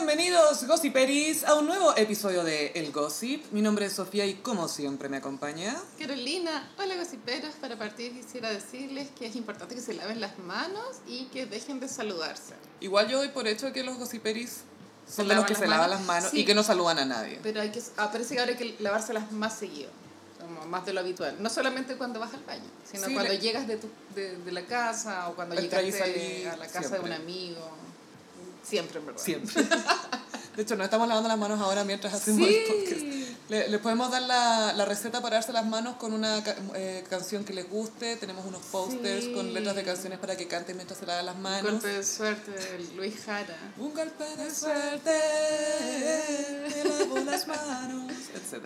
Bienvenidos, Gossiperis, a un nuevo episodio de El Gossip. Mi nombre es Sofía y como siempre me acompaña. Carolina, hola gossiperos. Para partir quisiera decirles que es importante que se laven las manos y que dejen de saludarse. Igual yo doy por hecho que los Gossiperis ¿Se son de los lavan que se lavan manos? las manos Sí. y que no saludan a nadie. Pero hay que, ah, parece que ahora hay que lavárselas más seguido, como más de lo habitual. No solamente cuando vas al baño, sino Sí, cuando le- llegas de, tu, de, de la casa o cuando salir, a la casa siempre. de un amigo. Siempre, en verdad. Siempre. De hecho, nos estamos lavando las manos ahora mientras hacemos el podcast. Sí. Le, le podemos dar la, la receta para darse las manos con una eh, canción que les guste. Tenemos unos posters Sí. con letras de canciones para que canten mientras se lavan las Un manos. golpe de suerte de Luis Jara. Un golpe de suerte, te lavo las manos, etc.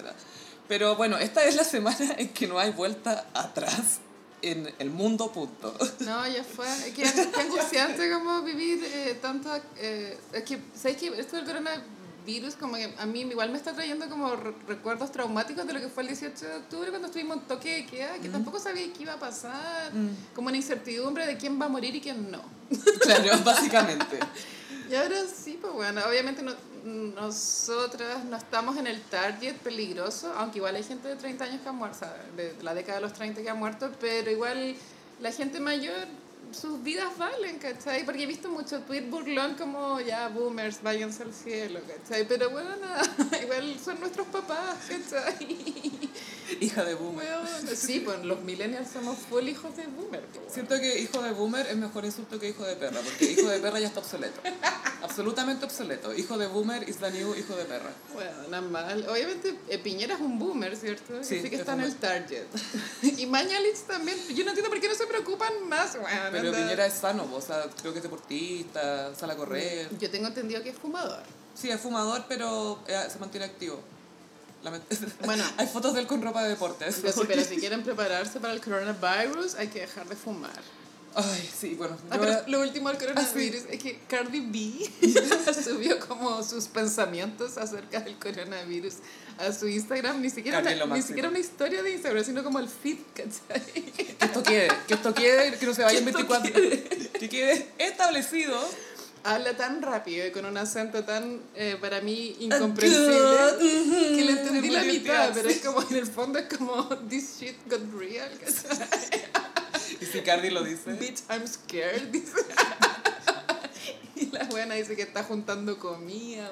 Pero bueno, esta es la semana en que no hay vuelta atrás en el mundo, punto. No, ya fue. Es que es angustiante como vivir eh, tanto... Eh, es que, ¿sabes qué? Esto del coronavirus como que a mí igual me está trayendo como re- recuerdos traumáticos de lo que fue el 18 de octubre cuando estuvimos en toque de queda, que tampoco sabía qué iba a pasar, como una incertidumbre de quién va a morir y quién no. Claro, básicamente. Y ahora sí, pues bueno, obviamente no- nosotras no estamos en el target peligroso, aunque igual hay gente de 30 años que ha muerto, de la década de los 30 que ha muerto, pero igual la gente mayor, sus vidas valen, ¿cachai? Porque he visto mucho tweet burlón como ya boomers, váyanse al cielo, ¿cachai? Pero bueno, nada, igual son nuestros papás, ¿cachai? Hija de boomer. Bueno, sí, pues los millennials somos full hijos de boomer. pues, bueno. Siento que hijo de boomer es mejor insulto que hijo de perra, porque hijo de perra ya está obsoleto. Absolutamente obsoleto. Hijo de boomer is the new hijo de perra. Bueno, nada mal. Obviamente eh, Piñera es un boomer, ¿cierto? Sí, Así que es está en un el target. y Mañalich también. Yo no entiendo por qué no se preocupan más. Bueno, Pero anda. Piñera es sano, o sea, creo que es deportista, sale a correr. Yo tengo entendido que es fumador. Sí, es fumador, pero eh, se mantiene activo. Bueno. Hay fotos de él con ropa de deportes. Pero, sí, pero si quieren prepararse para el coronavirus, hay que dejar de fumar. Ay, sí, bueno. Ah, pero a- lo último del coronavirus es que Cardi B subió como sus pensamientos acerca del coronavirus a su Instagram. Ni siquiera, una, ni siquiera una historia de Instagram, sino como el feed, ¿cachai? Que esto quede, que esto quede, que no se vaya en Que esto 24. Que quede establecido. Habla tan rápido y con un acento tan, eh, para mí, incomprensible, Mhm. que le entendí la mitad, pero es como, en el fondo es como, this shit got real. Y si Cardi lo dice. Bitch, I'm scared, dice. Y la buena dice que está juntando comida.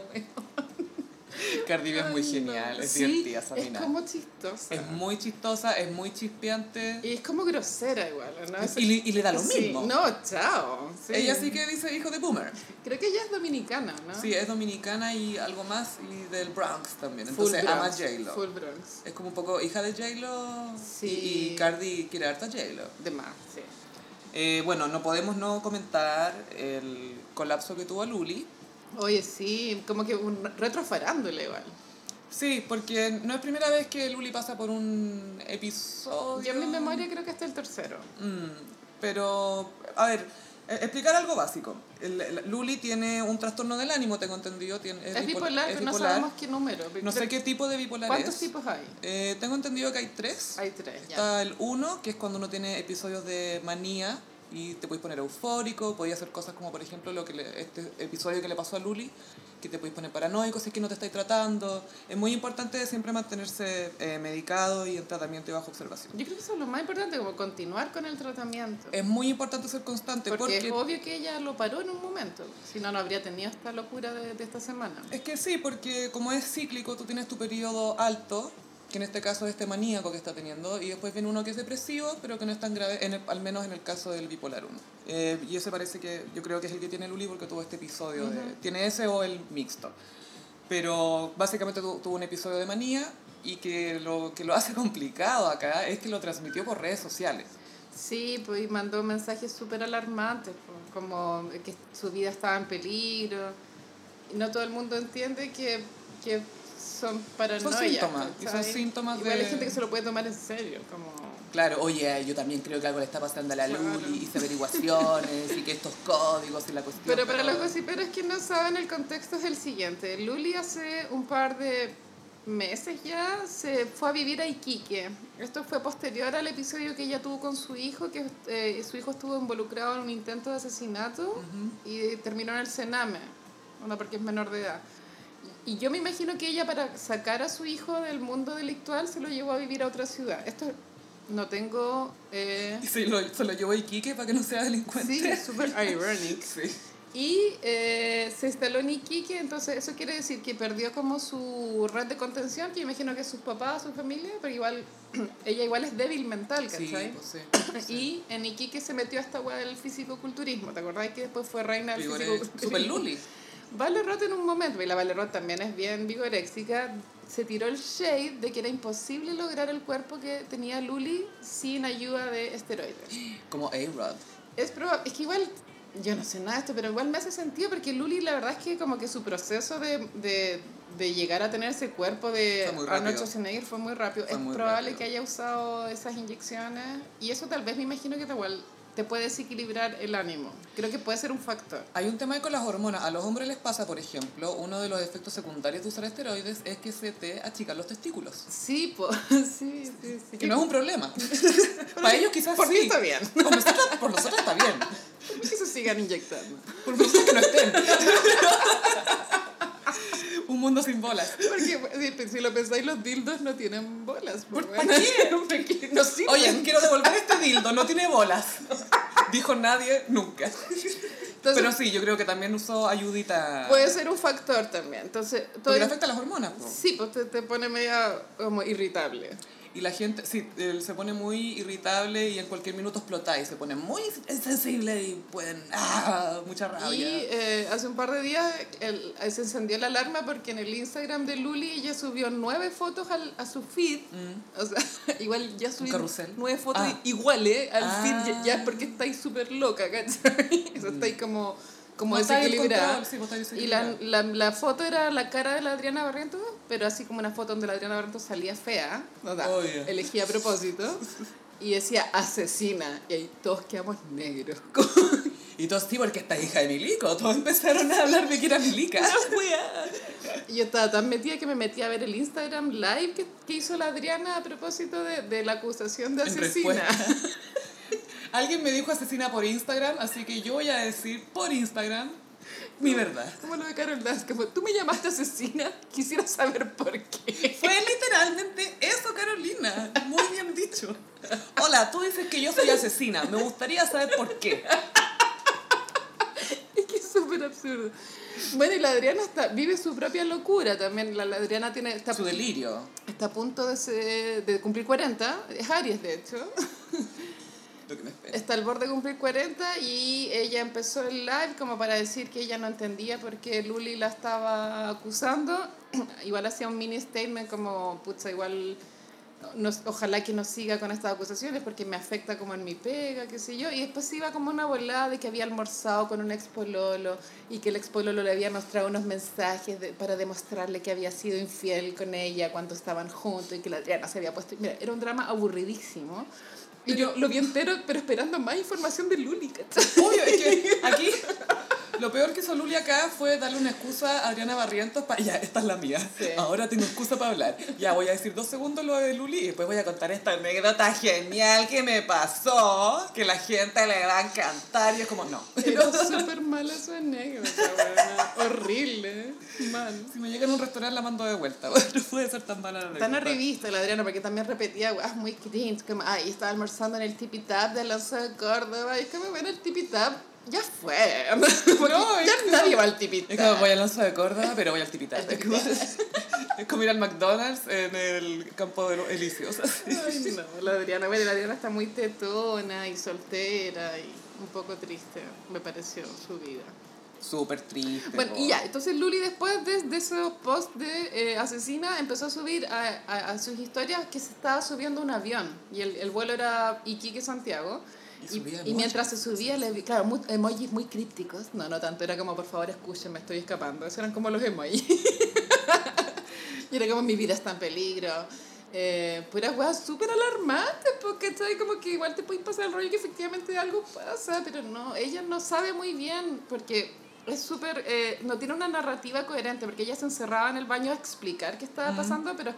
Cardi B es muy genial, es Sí, divertida esa es mina. como chistosa. Es muy chistosa, es muy chispeante. Y es como grosera igual, ¿no? Y, le- y le da lo Sí, mismo. No, chao. sí. Ella sí que dice hijo de boomer. Creo que ella es dominicana, ¿no? Sí, es dominicana y algo más, y del Bronx también. Full Entonces ama a J-Lo. Full Bronx. Es como un poco hija de J-Lo. Sí. Y, y Cardi quiere harta J-Lo. De más, sí. Eh, bueno, no podemos no comentar el colapso que tuvo Luli. Oye, sí, como que un retrofarándole igual. Sí, porque no es primera vez que Luli pasa por un episodio. Yo en mi memoria creo que este es el tercero. Mm, pero, a ver, eh, explicar algo básico. El- el- Luli tiene un trastorno del ánimo, tengo entendido. Tiene, Es, bipol- bipolar, es pero no bipolar. sabemos qué número. No sé qué tipo de bipolar ¿Cuántos es. tipos hay? Eh, tengo entendido que hay tres. Hay tres, ya. Está el uno, que es cuando uno tiene episodios de manía y te puedes poner eufórico, podía hacer cosas como por ejemplo lo que le- este episodio que le pasó a Luli, que te puedes poner paranoico si es que no te estáis tratando. Es muy importante siempre mantenerse eh, medicado y en tratamiento y bajo observación. Yo creo que eso es lo más importante, como continuar con el tratamiento. Es muy importante ser constante porque, porque, es obvio que ella lo paró en un momento. Si no, no habría tenido esta locura de, de esta semana. es que sí, porque como es cíclico, tú tienes tu periodo alto, que en este caso es este maníaco que está teniendo, y después viene uno que es depresivo, pero que no es tan grave, en el- al menos en el caso del bipolar 1. Eh, y ese parece que, yo creo que es el que tiene Luli porque tuvo este episodio, de- tiene ese o el mixto. Pero básicamente tu- tuvo un episodio de manía y que lo que lo hace complicado acá es que lo transmitió por redes sociales. Sí, pues y mandó mensajes súper alarmantes, como que su vida estaba en peligro. Y no todo el mundo entiende que, que son paranoia. síntomas, y son síntomas Igual de- hay gente que se lo puede tomar en serio, como... Claro, oye, yo también creo que algo le está pasando a la Claro. Luli, hice averiguaciones y que estos códigos y la cuestión. Pero para los gossiperos que no saben, el contexto es el siguiente. Luli hace un par de meses ya se fue a vivir a Iquique. Esto fue posterior al episodio que ella tuvo con su hijo, que eh, su hijo estuvo involucrado en un intento de asesinato y terminó en el Sename. onda porque es menor de edad. Y yo me imagino que ella para sacar a su hijo del mundo delictual se lo llevó a vivir a otra ciudad. Esto no tengo... Eh... Y se lo, se lo llevó a Iquique para que no sea delincuente. Sí, súper ironic. Sí. Y eh, se instaló en Iquique, entonces eso quiere decir que perdió como su red de contención, que imagino que sus papás, su familia, pero igual, ella igual es débil mental, Sí, ¿cachai? pues sí. Y en Iquique se metió a esta weá del fisicoculturismo, ¿te acordás que después fue reina del fisicoculturismo? Super Luli. Valerot en un momento, y la Valerot también es bien vigoréxica, se tiró el shade de que era imposible lograr el cuerpo que tenía Luli sin ayuda de esteroides. Como A-Rod. Es probable, es que igual, yo no sé nada de esto, pero igual me hace sentido porque Luli la verdad es que como que su proceso de, de, de llegar a tener ese cuerpo de Arnold. Schwarzenegger fue muy rápido. Fue es muy probable rápido. que haya usado esas inyecciones y eso tal vez me imagino que igual te puede desequilibrar el ánimo. Creo que puede ser un factor. Hay un tema ahí con las hormonas. A los hombres les pasa, por ejemplo, uno de los efectos secundarios de usar esteroides es que se te achican los testículos. Sí, pues, sí, sí, sí. Que no es un problema. Para ellos quizás Por sí. está bien. Por nosotros, por nosotros está bien. Que se sigan inyectando. Por nosotros que no estén. Un mundo sin bolas. Porque si- si lo pensáis, los dildos no tienen bolas. ¿Por- pues, ¿para bueno. qué? No sirven. Oye, quiero devolver este dildo, no tiene bolas. Dijo nadie nunca. Entonces, Pero sí, yo creo que también usó ayudita. Puede ser un factor también. Entonces, todo Porque afecta a las hormonas. Sí, pues te, te pone media como irritable. Y la gente, sí, él se pone muy irritable y en cualquier minuto explota y se pone muy sensible y pueden. ¡Ah! Mucha rabia. Y eh, hace un par de días el- se encendió la alarma porque en el Instagram de Luli ella subió nueve fotos al, a su feed. O sea, igual ya carrusel? nueve fotos Ah. iguales al Ah. feed ya, ya es porque estáis súper loca, ¿cachai? Estáis como, como No desequilibrada. control, sí, Y la, la, la foto era la cara de la Adriana Barrientos, pero así como una foto donde la Adriana Barrientos salía fea, o sea, Obvio. elegí a propósito, y decía asesina, y ahí todos quedamos negros. Y todos, sí, porque esta hija de Milico. Todos empezaron a hablar de que era Milica. Y yo estaba tan metida que me metí a ver el Instagram live que, que hizo la Adriana a propósito de, de la acusación de asesina. Alguien me dijo asesina por Instagram, así que yo voy a decir por Instagram mi verdad. Como lo de Carol Dance, que fue, tú me llamaste asesina, quisiera saber por qué. Fue literalmente eso, Carolina. Muy bien dicho. Hola, tú dices que yo soy asesina. Me gustaría saber por qué. Es que es súper absurdo. Bueno, y la Adriana está, vive su propia locura también. La, la Adriana tiene, está, Su delirio. está a punto de, se- de cumplir 40, es Aries de hecho. Está al borde de cumplir 40 y ella empezó el live como para decir que ella no entendía por qué Luli la estaba acusando. igual hacía un mini statement como, putza, igual no- ojalá que no siga con estas acusaciones porque me afecta como en mi pega, qué sé yo. Y después iba como una volada de que había almorzado con un expololo y que el expololo le había mostrado unos mensajes para demostrarle que había sido infiel con ella cuando estaban juntos y que la Adriana se había puesto... Mira, era un drama aburridísimo. Y yo lo vi entero, pero esperando más información de Luli, ¿cachai? Obvio, es que aquí lo peor que hizo Luli acá fue darle una excusa a Adriana Barrientos para... Ya, esta es la mía. Sí. Ahora tengo excusa para hablar. Ya, voy a decir dos segundos lo de Luli y después voy a contar esta anécdota genial que me pasó, que la gente le va a encantar y es como, no. Era súper mala su anécdota, buena. Horrible, mal. Si me llega en un restaurante la mando de vuelta. No puede ser tan mala la Tan anécdota. arribista la Adriana, porque también repetía, guau, muy cringe, como, ay, estaba almorzando en el tipi tap de Alonso de Córdoba, y es como, bueno, el tipi tap ya fue. No, ya nadie va al tipi Es como voy al Alonso de Córdoba, pero voy al Tipitap. Al Es como, es como ir al McDonald's en el campo de los elíseos. Ay, no, la Adriana, bueno, la Adriana está muy tetona y soltera y un poco triste, me pareció su vida. Súper triste. Bueno, po. y ya, entonces Luli después de, de esos posts de eh, asesina empezó a subir a, a, a sus historias que se estaba subiendo un avión y el, el vuelo era Iquique-Santiago. Y Y, mientras se subía, le vi, claro, muy- emojis muy crípticos. No, no tanto, era como, por favor, escuchen, me estoy escapando. Esos eran como los emojis. y era como, mi vida está en peligro. Eh, puras weas súper alarmantes, porque está como que igual te puede pasar el rollo que efectivamente algo pasa, pero no, ella no sabe muy bien, porque es súper, eh, no tiene una narrativa coherente, porque ella se encerraba en el baño a explicar qué estaba pasando, pero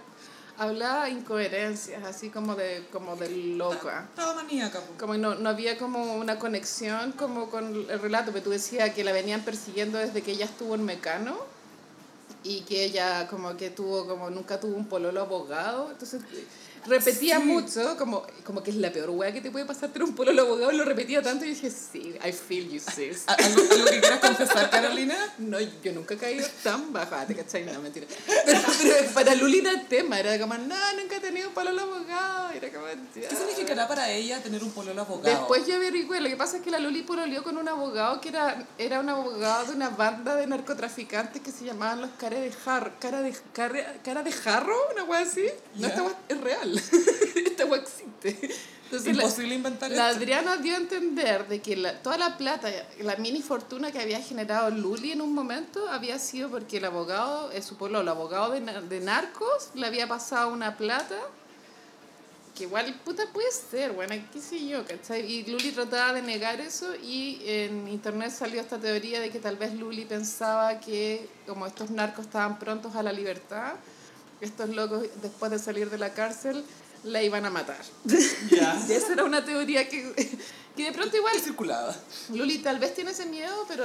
hablaba incoherencias, así como de, como de loca. Estaba maníaca. po. Como no, no había como una conexión como con el relato, pero tú decías que la venían persiguiendo desde que ella estuvo en Mecano y que ella como que tuvo, como nunca tuvo un pololo abogado, entonces repetía Sí. mucho, como, como que es la peor wea que te puede pasar tener un pololo abogado, lo repetía tanto y dije, sí, I feel you, sis. ¿Al- ¿Algo, algo que quieras confesar, Carolina? No, yo nunca he caído tan baja, ¿te cachai? No, mentira. Pero, pero para Luli era el tema, era como, no, nunca he tenido un pololo abogado, era como, ya. ¿Qué significará para ella tener un pololo abogado? Después yo averigué, lo que pasa es que la Luli pololeó con un abogado que era, era un abogado de una banda de narcotraficantes que se llamaban los cara de jarro, cara de, cara, cara de jarro, una wea así. No, Ya. esta es real, esta wea existe. Entonces, la- Imposible inventar la esto. Adriana dio a entender de que la- toda la plata, la mini fortuna que había generado Luli en un momento había sido porque el abogado, eh, su pololo, el abogado de, de narcos, le había pasado una plata que igual, puta, puede ser, bueno, qué sé yo, ¿cachai? Y Luli trataba de negar eso y en internet salió esta teoría de que tal vez Luli pensaba que como estos narcos estaban prontos a la libertad, estos locos después de salir de la cárcel la iban a matar. Ya. Y esa era una teoría que, que de pronto igual circulaba. Luli tal vez tiene ese miedo, pero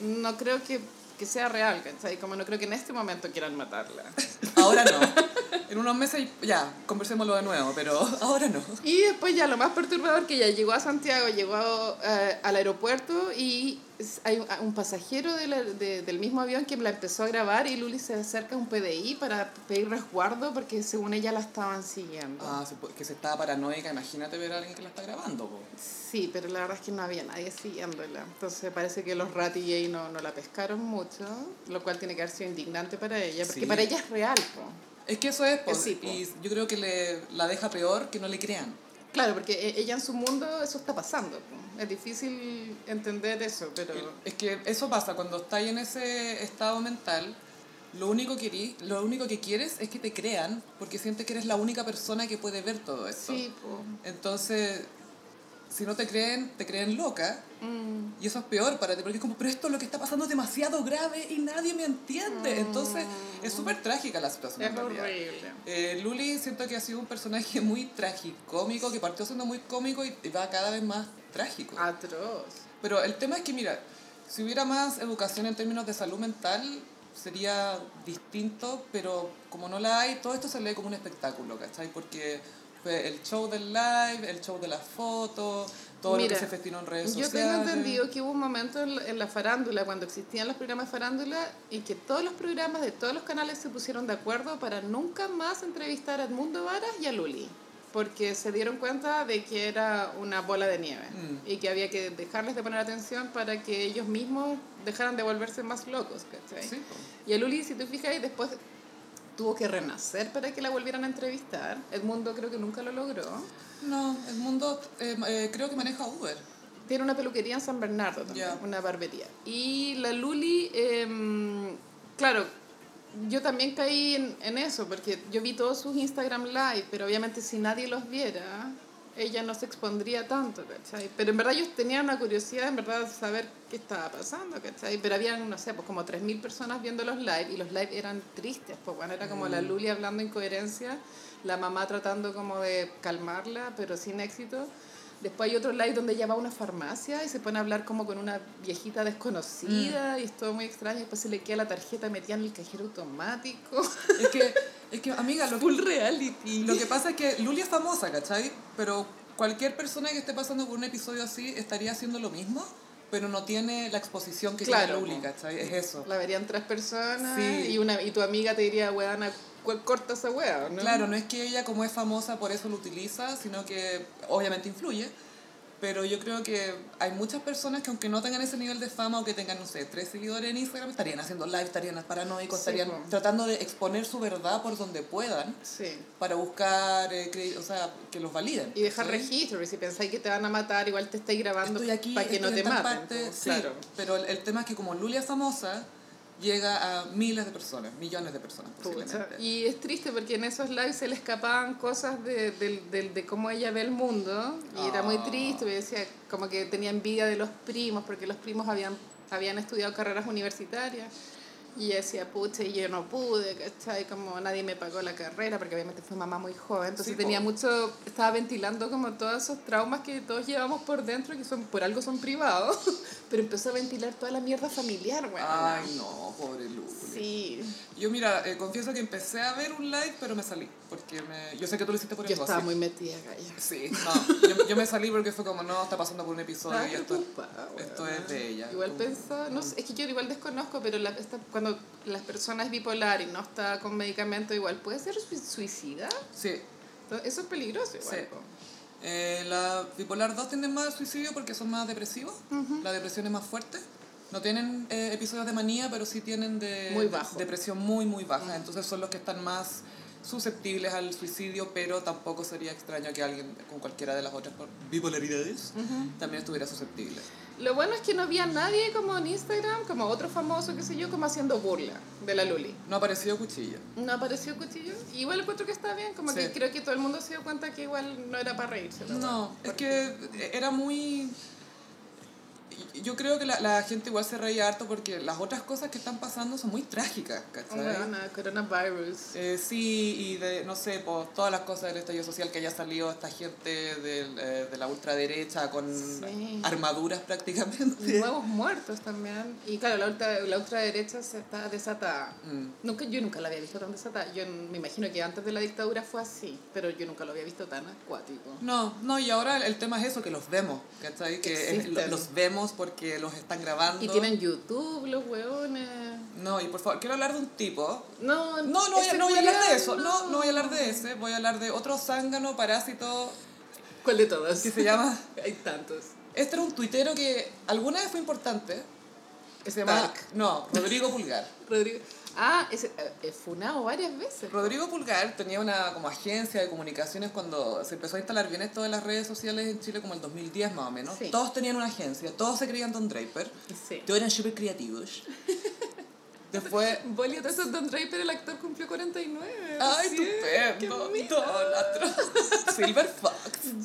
no creo que, que sea real, ¿cachai? Como no creo que en este momento quieran matarla. Ahora no. En unos meses, ya, conversémoslo de nuevo, pero ahora no. Y después ya lo más perturbador que ella llegó a Santiago, llegó eh, al aeropuerto y hay un- un pasajero de la- de- del mismo avión que la empezó a grabar y Luli se acerca a un PDI para pedir resguardo porque según ella la estaban siguiendo. Ah, que se estaba paranoica, imagínate ver a alguien que la está grabando. po. Sí, pero la verdad es que no había nadie siguiéndola. Entonces parece que los Ratty no, no la pescaron mucho, lo cual tiene que haber sido indignante para ella, porque Sí. para ella es real. po. Es que eso es, po, Eh, sí, y yo creo que le, la deja peor que no le crean. Claro, porque e- ella en su mundo eso está pasando. po. Es difícil entender eso, pero... Es que eso pasa cuando estás en ese estado mental. Lo único, que querís- lo único que quieres es que te crean porque sientes que eres la única persona que puede ver todo esto. Sí. Entonces, si no te creen, te creen loca. Mm. Y eso es peor para ti, porque es como, pero esto lo que está pasando es demasiado grave y nadie me entiende. Entonces, es súper trágica la situación. Es en realidad. horrible. Eh, Luli siento que ha sido un personaje muy tragicómico, que partió siendo muy cómico y va cada vez más trágico. Atroz. Pero el tema es que, mira, si hubiera más educación en términos de salud mental, sería distinto, pero como no la hay, todo esto se lee como un espectáculo, ¿cachai? Porque fue el show del live, el show de las fotos, todo Mira, lo que se festinó en redes Yo sociales. tengo entendido que hubo un momento en la, en la farándula, cuando existían los programas de farándula, y que todos los programas de todos los canales se pusieron de acuerdo para nunca más entrevistar a Edmundo Varas y a Luli. Porque se dieron cuenta de que era una bola de nieve Mm. y que había que dejarles de poner atención para que ellos mismos dejaran de volverse más locos. ¿cachai? Sí. Y a Luli, si tú fijas, después tuvo que renacer para que la volvieran a entrevistar. Edmundo creo que nunca lo logró. No, el mundo eh, eh, creo que maneja Uber. Tiene una peluquería en San Bernardo también, una barbería. Y la Luli, em, claro, yo también caí en, en eso, porque yo vi todos sus Instagram Live, pero obviamente si nadie los viera, ella no se expondría tanto, ¿cachai? Pero en verdad yo tenía una curiosidad, en verdad, de saber qué estaba pasando, ¿cachai? Pero habían, no sé, pues como 3.000 personas viendo los live, y los live eran tristes, pues bueno, era como la Luli hablando incoherencia, la mamá tratando como de calmarla, pero sin éxito. Después hay otro live donde ella va a una farmacia y se pone a hablar como con una viejita desconocida y es todo muy extraño. Después se le queda la tarjeta metida en el cajero automático. Es que, es que amiga, lo que, Full reality. Lo que pasa es que Luli es famosa, ¿cachai? Pero cualquier persona que esté pasando por un episodio así estaría haciendo lo mismo, pero no tiene la exposición que Claro, tiene Luli. Es eso. La verían tres personas Sí. y, una, y tu amiga te diría, weana, ¿cuál corta esa wea? ¿no? Claro, no es que ella como es famosa por eso lo utiliza, sino que obviamente influye. Pero yo creo que hay muchas personas que aunque no tengan ese nivel de fama o que tengan, no sé, tres seguidores en Instagram, estarían haciendo live, estarían paranoicos, Sí, estarían tratando de exponer su verdad por donde puedan Sí. para buscar, eh, o sea, que los validen. Y dejar ¿cachai? registro, y si pensáis que te van a matar, igual te estáis grabando Estoy aquí, para que no te maten. parte, sí, claro. pero el, el tema es que como Luli es famosa, llega a miles de personas, millones de personas posiblemente. Y es triste porque en esos lives se le escapaban cosas de, de, de, de cómo ella ve el mundo y era muy Ah. triste, porque decía como que tenía envidia de los primos porque los primos habían, habían estudiado carreras universitarias Y decía, pucha, y yo no pude, ¿cachai? Como nadie me pagó la carrera, porque obviamente fue mamá muy joven, entonces Sí, tenía po. mucho, estaba ventilando como todos esos traumas que todos llevamos por dentro, que son por algo son privados, pero empezó a ventilar toda la mierda familiar, weón. Ay, no, pobre Luli. Sí, Yo, mira, eh, confieso que empecé a ver un live, pero me salí. Porque me... yo sé que tú lo hiciste por el yo estaba gossip. muy metida, Gaya. Sí, no. Yo, yo me salí porque fue como, no, está pasando por un episodio y esto, preocupada, esto es de ella. Igual pensaba, no sé, es que yo igual desconozco, pero la, esta- cuando las personas bipolar y no está con medicamento, igual puede ser sui- suicida. Sí. Eso es peligroso igual. Sí. Eh, la bipolar 2 tienden más al suicidio porque son más depresivos. La depresión es más fuerte. No tienen eh, episodios de manía, pero sí tienen de Muy bajo. depresión muy, muy baja. Entonces son los que están más susceptibles al suicidio, pero tampoco sería extraño que alguien con cualquiera de las otras bipolaridades también estuviera susceptible. Lo bueno es que no había nadie como en Instagram, como otro famoso, qué sé yo, como haciendo burla de la Luli. No apareció cuchillo. No apareció Cuchillo. Igual encuentro que está bien, como Sí. que creo que todo el mundo se dio cuenta que igual no era para reírse. No, verdad. es que era muy... Yo creo que la, la gente igual se reía harto porque las otras cosas que están pasando son muy trágicas, ¿cachai? Weona, coronavirus. Eh, sí, y de, no sé, por todas las cosas del estallido social que haya salido esta gente del, eh, de la ultraderecha con Sí. armaduras prácticamente. Nuevos muertos también. Y claro, la, ultra, la ultraderecha se está desatada. Mm. Nunca, yo nunca la había visto tan desatada. Yo me imagino que antes de la dictadura fue así, pero yo nunca lo había visto tan acuático. No, no, y ahora el, el tema es eso, que los vemos, ¿cachai? Que lo- los vemos porque los están grabando. Y tienen YouTube, los hueones. No, y por favor, quiero hablar de un tipo No, No, no voy, no voy a hablar de eso, no, no voy a hablar de ese, voy a hablar de otro zángano parásito ¿Cuál de todos? que se llama... Hay tantos. Este era un tuitero que alguna vez fue importante, que se llama... No, Rodrigo Pulgar. Rodrigo. Ah, ese, eh, funado varias veces. Rodrigo Pulgar tenía una como agencia de comunicaciones cuando se empezó a instalar bien esto de las redes sociales en Chile como el 2010 más o menos. Sí. Todos tenían una agencia, todos se creían Don Draper, Sí. todos eran súper creativos. Después... Bolio esos Don Draper, el actor cumplió 49. ¡Ay, Sí, estupendo! Silver Fox.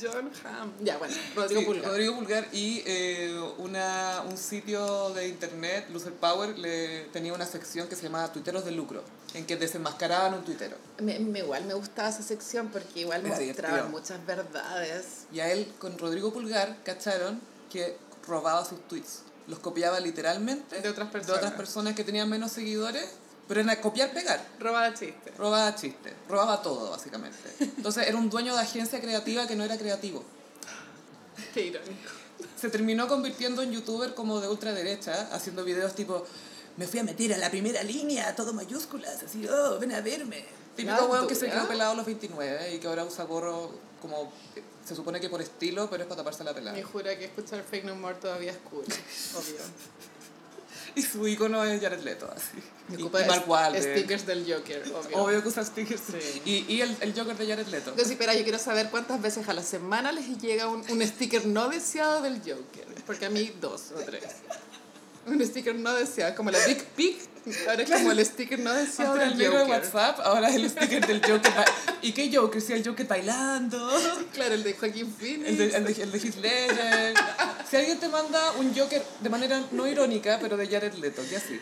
John Hamm. Ya, bueno, Rodrigo Sí, Pulgar. Rodrigo Pulgar y eh, una, un sitio de internet, Loser Power, le, tenía una sección que se llamaba Tuiteros de Lucro, en que desenmascaraban un tuitero. Me, me- igual me gustaba esa sección porque igual Es mostraban muchas verdades. Y a él, con Rodrigo Pulgar, cacharon que robaba sus tweets. Los copiaba literalmente De otras de personas. otras personas que tenían menos seguidores, pero era copiar, pegar. Robaba chistes. Robaba chistes, robaba todo, básicamente. Entonces era un dueño de agencia creativa que no era creativo. Qué irónico. se terminó convirtiendo en youtuber como de ultraderecha, haciendo videos tipo, me fui a meter a la primera línea, todo mayúsculas, así, oh, ven a verme. Típico Ah, weón que se quedó pelado a los 29 y que ahora usa gorro como, se supone que por estilo, pero es para taparse la pelada. Me jura que escuchar fake no more todavía es cool. Obvio. Y su icono es Jared Leto, así. Me Y, ocupa y Mark Wahlberg. stickers del Joker, obvio. Obvio que usa stickers. Sí. Y, y el, el Joker de Jared Leto. Entonces, espera, yo quiero saber cuántas veces a la semana les llega un, un sticker no deseado del Joker. Porque a mí dos o tres. Un sticker no deseado, como la Big Pig. Ahora es como el sticker no deseado del el negro de Joker. WhatsApp, ahora es el sticker del Joker. ¿Y qué Joker? Si el Joker bailando. Claro, el de Joaquín Phoenix. El de, el, de, el de Heath Ledger. Si alguien te manda un Joker de manera no irónica, pero de Jared Leto, ¿qué así?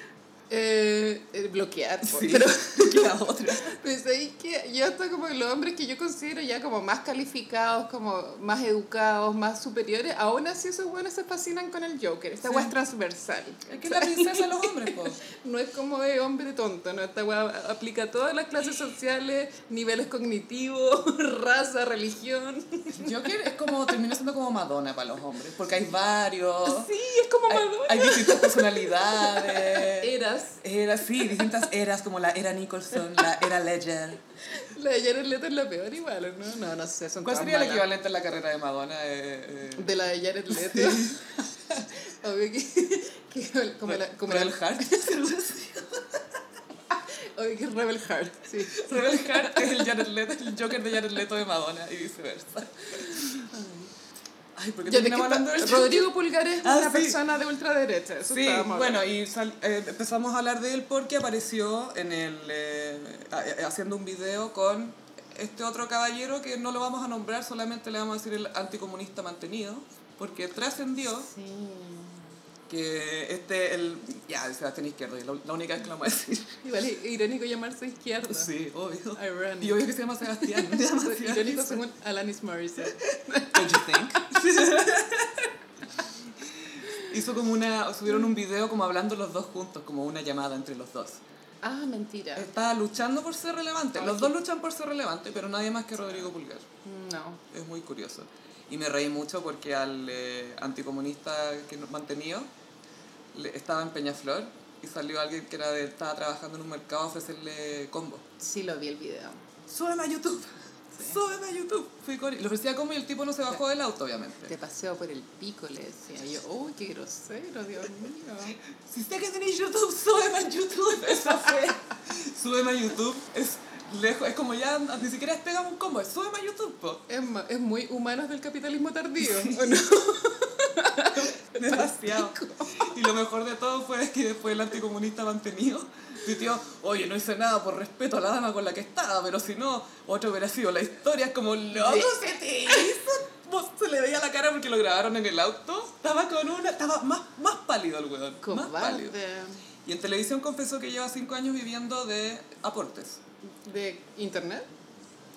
Eh, eh, bloquear. po. Sí, Pero la otra. pues ahí que yo hasta como los hombres que yo considero ya como más calificados, como más educados, más superiores, aún así esos buenos se fascinan con el Joker. Esta Sí. es transversal. Es que la princesa de los hombres, po. No es como de hombre tonto, ¿no? Esta weá aplica a todas las clases sociales, niveles cognitivos, raza, religión. Joker es como, termina siendo como Madonna para los hombres, porque hay varios. Sí, es como Hay, Madonna. hay distintas personalidades. Eras. Eras, sí, distintas eras, como la era Nicholson, la era Ledger. La de Jared Leto es la peor igual, ¿o ¿no? No, no sé, son ¿Cuál sería el equivalente en la carrera de Madonna? Eh, eh, De la de Jared Leto. Obvio que, que como la, como la, Rebel Heart. obvio que es Rebel Heart, sí. Rebel Heart es el, Jared Leto, el Joker de Jared Leto de Madonna y viceversa. Ay. Rodrigo Pulgar es Ah, una sí. persona de ultraderecha. Eso Sí, bueno, y sal- eh, empezamos a hablar de él porque apareció en el eh, a- haciendo un video con este otro caballero que no lo vamos a nombrar, solamente le vamos a decir el anticomunista mantenido, porque trascendió Sí. Que este, el... Ya, Sebastián Izquierdo, la, la única vez que lo vamos a decir. Igual es irónico llamarse izquierda. Sí, obvio. Ironic. Y obvio que se llama Sebastián. me llama Irónico según Alanis Morissette. Don't you think? Hizo como una, subieron un video como hablando los dos juntos, como una llamada entre los dos. Ah, mentira. Está luchando por ser relevante. Los dos luchan por ser relevante, pero nadie más que Rodrigo Pulgar. No. Es muy curioso. Y me reí mucho porque al eh, anticomunista que nos mantenido le- estaba en Peñaflor y salió alguien que era de, estaba trabajando en un mercado a ofrecerle combo. Sí lo vi el video. Súbeme a YouTube. Súbeme a YouTube. Fui con... Le ofrecía combo y el tipo no se bajó del auto, obviamente. Te paseo por el pico, le decía yo. Uy, qué grosero, Dios mío. Si sé que tenéis YouTube, súbeme a YouTube. Eso fue. súbeme a YouTube. Es lejos. Es como ya ni siquiera es pegame un combo. Es súbeme a YouTube, po. Es, ma- es muy humanos del capitalismo tardío, ¿o no? Demasiado. Y lo mejor de todo fue que después el anticomunista mantenido tuiteó, oye, no hice nada por respeto a la dama con la que estaba, pero si no, otro hubiera sido la historia. Es como, loco, se te hizo. Se le veía la cara porque lo grabaron en el auto. Estaba con una, estaba más, más pálido el weón. Más pálido. Y en televisión confesó que lleva cinco años viviendo de aportes. ¿De internet?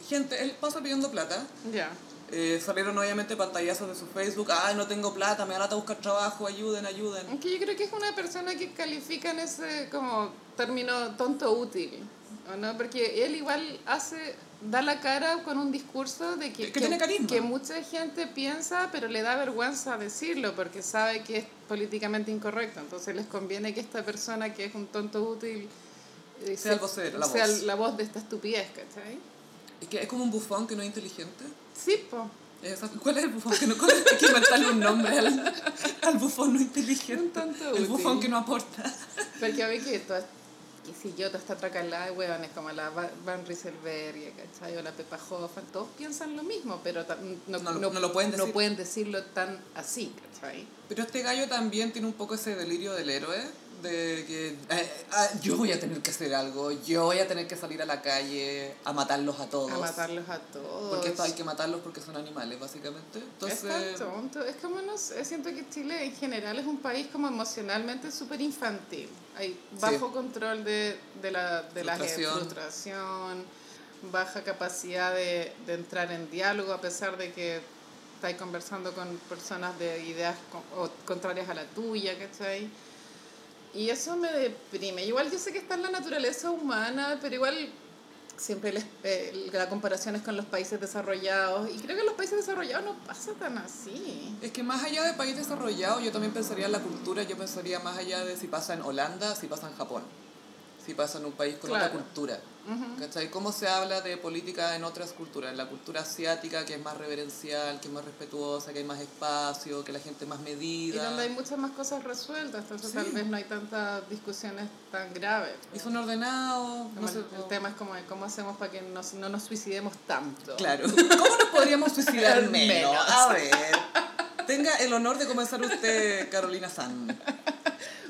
Gente, él pasa pidiendo plata. Ya. Eh, salieron obviamente pantallazos de su Facebook. Ay, no tengo plata, me van a buscar trabajo, ayuden, ayuden. Aunque yo creo que es una persona que califica en ese como término tonto útil, ¿o no? Porque él igual hace, da la cara con un discurso de que, Es que tiene carisma. que mucha gente piensa, pero le da vergüenza decirlo porque sabe que es políticamente incorrecto. Entonces les conviene que esta persona que es un tonto útil eh, Sea el vocero, la sea voz. la voz de esta estupidez, ¿cachai? Es que es como un bufón que no es inteligente. Sí, po. ¿Cuál es el bufón que no cuál es? Hay que inventarle un nombre al, al bufón no inteligente. Un tonto El bufón que no aporta. Porque a ver que todas, que si yo, toda esta tracalada de hueones como la Va- Van Rieselberg, ¿cachai? O la Pepa Hoffman, todos piensan lo mismo, pero no, No lo- no lo pueden decir. no pueden decirlo tan así, ¿cachai? Pero este gallo también tiene un poco ese delirio del héroe. De que eh, ah, yo voy a tener que hacer algo, yo voy a tener que salir a la calle a matarlos a todos. A matarlos a todos. Porque esto hay que matarlos porque son animales, básicamente. Es Entonces, tan tonto. Es como, no sé, siento que Chile en general es un país como emocionalmente súper infantil. Hay bajo control de, de, la, de la gente, Frustración. frustración, baja capacidad de, de entrar en diálogo a pesar de que estáis conversando con personas de ideas co- o contrarias a la tuya, ¿cachai? Y eso me deprime. Igual yo sé que está en la naturaleza humana, pero igual siempre les- eh, la comparación es con los países desarrollados. Y creo que en los países desarrollados no pasa tan así. Es que más allá de país desarrollado, yo también pensaría en la cultura, yo pensaría más allá de si pasa en Holanda, si pasa en Japón, si pasa en un país con otra Claro. cultura. Ujú. ¿Cachai? ¿Cómo se habla de política en otras culturas? En la cultura asiática, que es más reverencial, que es más respetuosa, que hay más espacio, que la gente es más Y medida. donde hay muchas más cosas resueltas, entonces Sí. tal vez no hay tantas discusiones tan graves. Y son ordenados, no el, el tema es como de cómo hacemos para que nos- no nos suicidemos tanto. Claro. ¿Cómo nos podríamos suicidar menos? Menos. A ver. Tenga el honor de comenzar usted, Carolina San.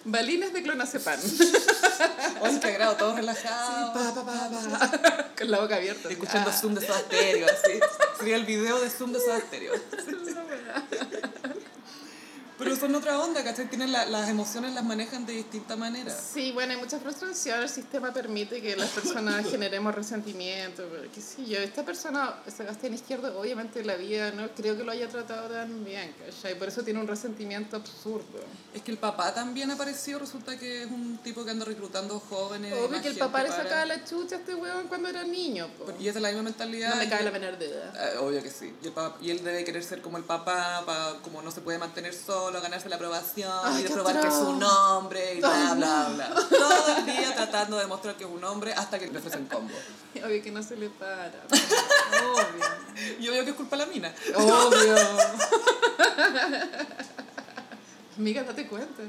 Balines de clonazepam. Hoy. Pa, pa, pa, pa. Con la boca abierta. Escuchando Ah. Zoom de Soda Stereo, así. Sería el video de Zoom de Soda Stereo. Pero son otra onda, ¿cachai? Tienen la- las emociones, las manejan de distinta manera. Sí, bueno, hay mucha frustración. El sistema permite que las personas generemos resentimiento. Pero qué sé yo, esta persona, Sebastián Izquierdo, obviamente la vida no creo que lo haya tratado tan bien, ¿cachai? Por eso tiene un resentimiento absurdo. Es que el papá también apareció, resulta que es un tipo que anda reclutando jóvenes. Obvio que el papá le sacaba la chucha a este huevón cuando era niño. po. Y es de la misma mentalidad. No me cabe la menor duda. Eh, obvio que sí. Y, el papá- y él debe querer ser como el papá, pa- como no se puede mantener solo, ganarse la aprobación Ay, y de probar que es un hombre y bla, bla, bla. Todo el día tratando de demostrar que es un hombre hasta que le ofrecen combo. Obvio que no se le para. Obvio. Y obvio que es culpa de la mina. Obvio. Amiga, date cuenta.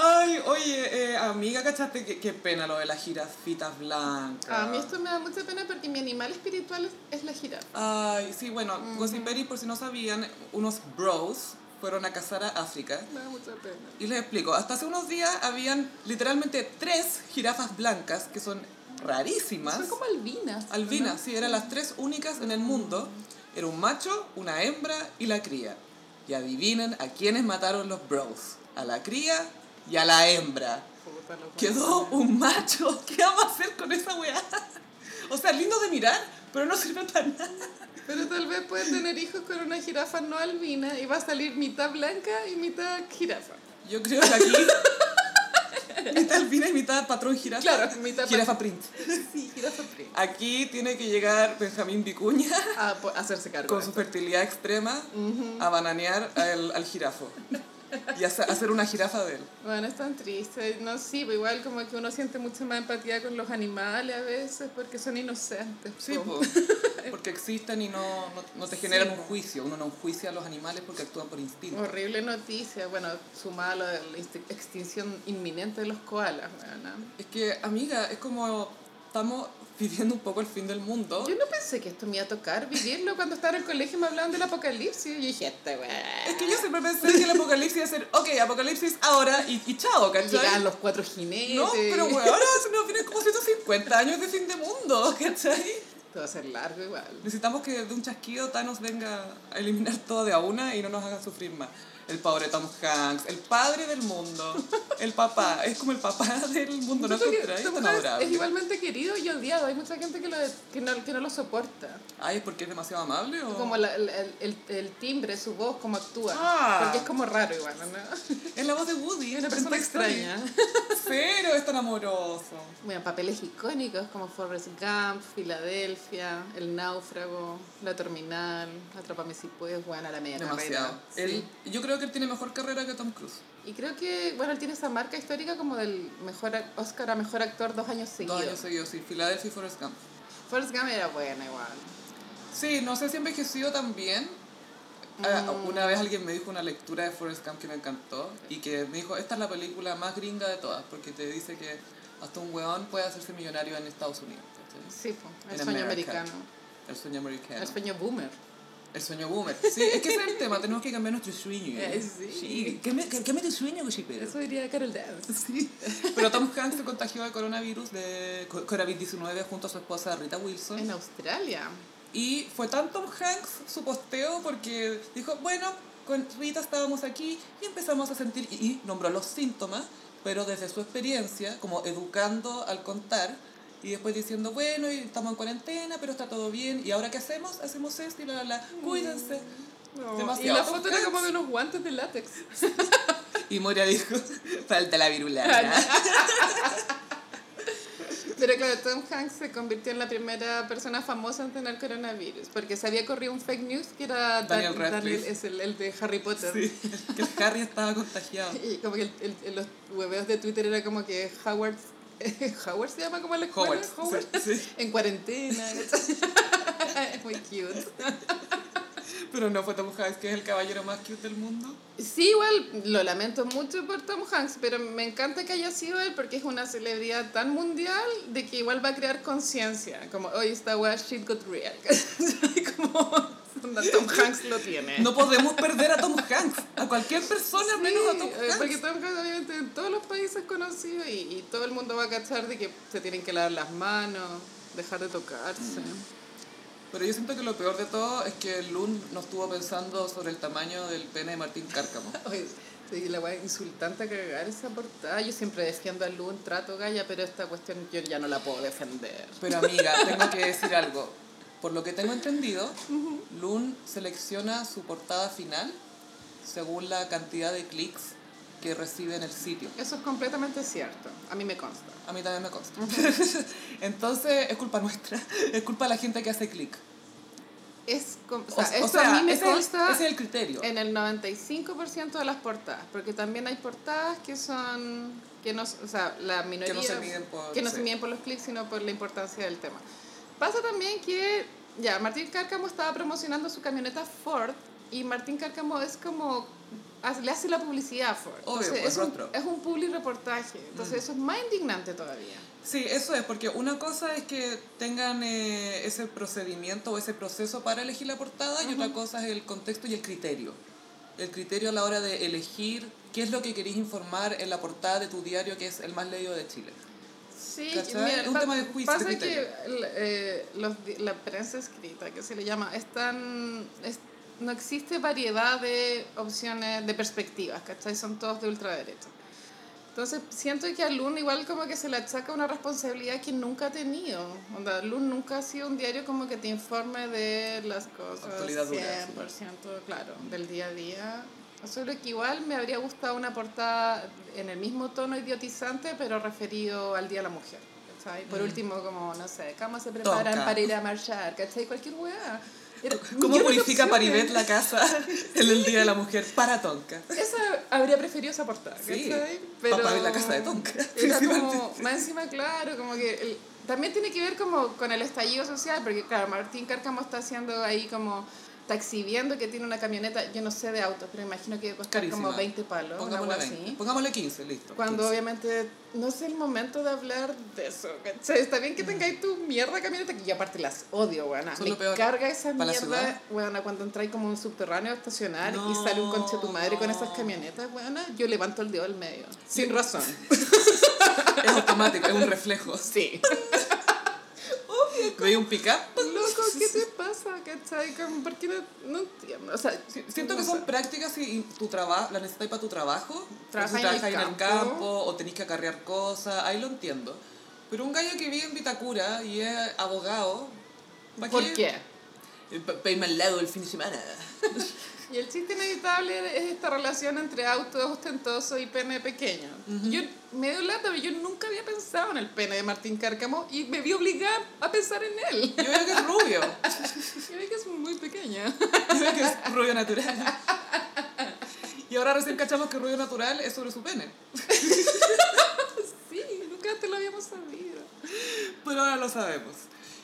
Ay, oye, eh, amiga, ¿cachaste? Qué, qué pena lo de las jirafitas blancas. A mí esto me da mucha pena porque mi animal espiritual es, es la jirafa. Ay, sí, bueno, Gossiperis, por si no sabían, unos bros fueron a cazar a África. Me da mucha pena. Y les explico, hasta hace unos días habían literalmente tres jirafas blancas que son rarísimas. Son como albinas. Albinas, sí, eran las tres únicas en el mundo. Era un macho, una hembra y la cría. Y adivinen a quiénes mataron los bros. a la cría y a la hembra. Quedó un macho. ¿Qué vamos a hacer con esa weá? O sea, lindo de mirar, pero no sirve para nada. Pero tal vez puedes tener hijos con una jirafa no albina y va a salir mitad blanca y mitad jirafa. Yo creo que aquí... mitad albina y mitad patrón jirafa. Claro, mitad Jirafa print. Sí, jirafa prima. Aquí tiene que llegar Benjamín Vicuña A hacerse cargo. con su fertilidad extrema a bananear al, al jirafo. Y hace- hacer una jirafa de él. Bueno, es tan triste. No, sí, pero igual como que uno siente mucha más empatía con los animales a veces porque son inocentes. Sí, po. po. porque existen y no, no, no te generan un juicio. Uno no enjuicia a los animales porque actúan por instinto. Horrible noticia. Bueno, sumada a lo de la extinción inminente de los koalas. Es que, amiga, es como estamos viviendo un poco el fin del mundo. Yo no pensé que esto me iba a tocar vivirlo cuando estaba en el colegio y me hablaban del apocalipsis. Y dije, este weá. Es que yo siempre pensé que el apocalipsis iba a ser, ok, apocalipsis ahora y, y chao, ¿cachai? Llegaban los cuatro jinetes. No, pero bueno, ahora se nos vienen como 150 años de fin de mundo, ¿cachai? Esto va a ser largo igual. Necesitamos que de un chasquido Thanos venga a eliminar todo de a una y no nos haga sufrir más. El pobre Tom Hanks, el padre del mundo, el papá, es como el papá del mundo, ¿no que? Tom Tan es igualmente querido y odiado. Hay mucha gente que, lo, que, no, que no lo soporta. Ay, ¿es porque es demasiado amable o...? Como la- el, el, el, el timbre, su voz, cómo actúa. Ah. Porque es como raro igual, ¿no? Es la voz de Woody. Es una persona Story. extraña. Cero, es tan amoroso. Bueno, papeles icónicos como Forrest Gump, Filadelfia, El Náufrago, La Terminal, Atrápame si puedes, bueno, la media Demasiado. carrera. Sí. Él, yo creo que él tiene mejor carrera que Tom Cruise. Y creo que, bueno, él tiene esa marca histórica como del mejor Oscar a mejor actor dos años seguidos. Dos años seguidos, sí. Philadelphia y Forrest Gump. Forrest Gump era buena igual. Sí, no sé si ha envejecido tan bien. Ah, Mm. Una vez alguien me dijo una lectura de Forrest Gump que me encantó y que me dijo, esta es la película más gringa de todas porque te dice que hasta un weón puede hacerse millonario en Estados Unidos. Sí, el En sueño America. americano. El sueño americano. El sueño boomer. El sueño boomer. Sí, es que ese es el tema, tenemos que cambiar nuestro sueño. Eh, sí. ¿Qué me, qué me sueño, Gossipero? Eso diría Carol Dance. Sí. Pero Tom Hanks se contagió de coronavirus, de co- COVID-19 junto a su esposa Rita Wilson. En Australia. Y fue tan Tom Hanks su posteo porque dijo, bueno, con Rita estábamos aquí y empezamos a sentir, y, nombró los síntomas, pero desde su experiencia, como educando al contar, y después diciendo, bueno, y estamos en cuarentena, pero está todo bien, y ahora qué hacemos, hacemos esto y la, la, la, cuídense. No, Y la foto era como de unos guantes de látex. Y Moria dijo, falta la virulana. Pero claro, Tom Hanks se convirtió en la primera persona famosa en tener coronavirus, porque se había corrido un fake news que era Daniel Dan- Radcliffe. es el, el de Harry Potter. Sí, que el Harry estaba contagiado. Y como que el, el- el- los hueveos de Twitter era como que Howard, Howard se llama como escuela, Howard, Howard, sí, sí. en cuarentena. es muy cute. Pero no fue Tom Hanks, que es el caballero más cute del mundo. Sí, igual lo lamento mucho por Tom Hanks, pero me encanta que haya sido él porque es una celebridad tan mundial de que igual va a crear conciencia. Como, hoy esta weá shit got real. como, Tom Hanks lo tiene. No podemos perder a Tom Hanks, a cualquier persona menos a Tom Sí, eh, Hanks. Porque Tom Hanks obviamente en todos los países conocido y, y todo el mundo va a cachar de que se tienen que lavar las manos, dejar de tocarse. Pero yo siento que lo peor de todo es que Lund no estuvo pensando sobre el tamaño del pene de Martín Cárcamo. Oye, sí, la weá insultante a cagar esa portada. Yo siempre defiendo a Lund, trato Gaya, pero esta cuestión yo ya no la puedo defender. Pero amiga, tengo que decir algo. Por lo que tengo entendido, Lund selecciona su portada final según la cantidad de clics que recibe en el sitio. Eso es completamente cierto. A mí me consta. A mí también me consta. Entonces, es culpa nuestra. Es culpa de la gente que hace clic. Es, o O, sea, o eso a sea, mí me ese, consta ese es el criterio. en el 95% de las portadas, porque también hay portadas que son, que no, o sea, la minoría, se miden por- que no sí. se miden por los clics, sino por la importancia del tema. Pasa también que, ya, Martín Cárcamo estaba promocionando su camioneta Ford, y Martín Cárcamo es como, le hace la publicidad a Ford. Obvio, Entonces, es, un, es un public reportaje, entonces eso es más indignante todavía. Sí, eso es, porque una cosa es que tengan eh, ese procedimiento o ese proceso para elegir la portada y otra cosa es el contexto y el criterio. El criterio a la hora de elegir qué es lo que queréis informar en la portada de tu diario que es el más leído de Chile. Sí, mira, Es un tema de juicio, Pasa de que eh, los la prensa escrita, que se le llama, es tan, es no existe variedad de opciones, de perspectivas, ¿cachai? Son todos de ultraderecha. Entonces siento que a Lun igual como que se le achaca una responsabilidad que nunca ha tenido. Onda, Lun nunca ha sido un diario como que te informe de las cosas Actualidad 100%, dura, claro, del día a día. Solo que igual me habría gustado una portada en el mismo tono idiotizante, pero referido al Día de la Mujer. ¿cachai? Por último, como, no sé, ¿cómo se preparan para ir a marchar? ¿Cachai? Cualquier weá. ¿Cómo purifica. Paribet la casa en el Día de la Mujer para Tonka? Esa habría preferido esa portada, Sí, para ver la casa de Tonka, Era como, más encima, claro, como que... el- también tiene que ver como con el estallido social, porque claro, Martín Cárcamo está haciendo ahí como... Está exhibiendo que tiene una camioneta, yo no sé de autos, pero imagino que costar Carísima. como 20 palos, Pongámosle, cosa 20. así. Pongámosle 15, listo. Cuando 15. obviamente no es el momento de hablar de eso, ¿cachai? Está bien que tengáis tu mierda camioneta, que yo aparte las odio, weona. Me peor. carga esa ¿Para la mierda, weona, cuando entráis como un subterráneo a estacionar y sale un conche tu madre con esas camionetas, weona, yo levanto el dedo al medio. Sin razón. Es automático, es un reflejo. Sí. Veía un pick-up. Loco, ¿qué te pasa, cachai? ¿Por qué no, no entiendo? O sea, Si- Siento que son prácticas y tu trabajo, la necesitáis para tu trabajo. Trabajas en el en el campo. o tenéis que acarrear cosas, ahí lo entiendo. Pero un gallo que vive en Vitacura y es abogado, ¿pa' ¿Por qué? Eh, pa' irme al lado el fin de semana. Y el chiste inevitable es esta relación entre auto ostentoso y pene pequeño. Yo me dio lata, yo nunca había pensado en el pene de Martín Cárcamo y me vi obligada a pensar en él. Yo veo que es rubio. Yo vi que es muy pequeña. Yo veo que es rubio natural. Y ahora recién cachamos que rubio natural es sobre su pene. Sí, nunca te lo habíamos sabido. Pero ahora lo sabemos.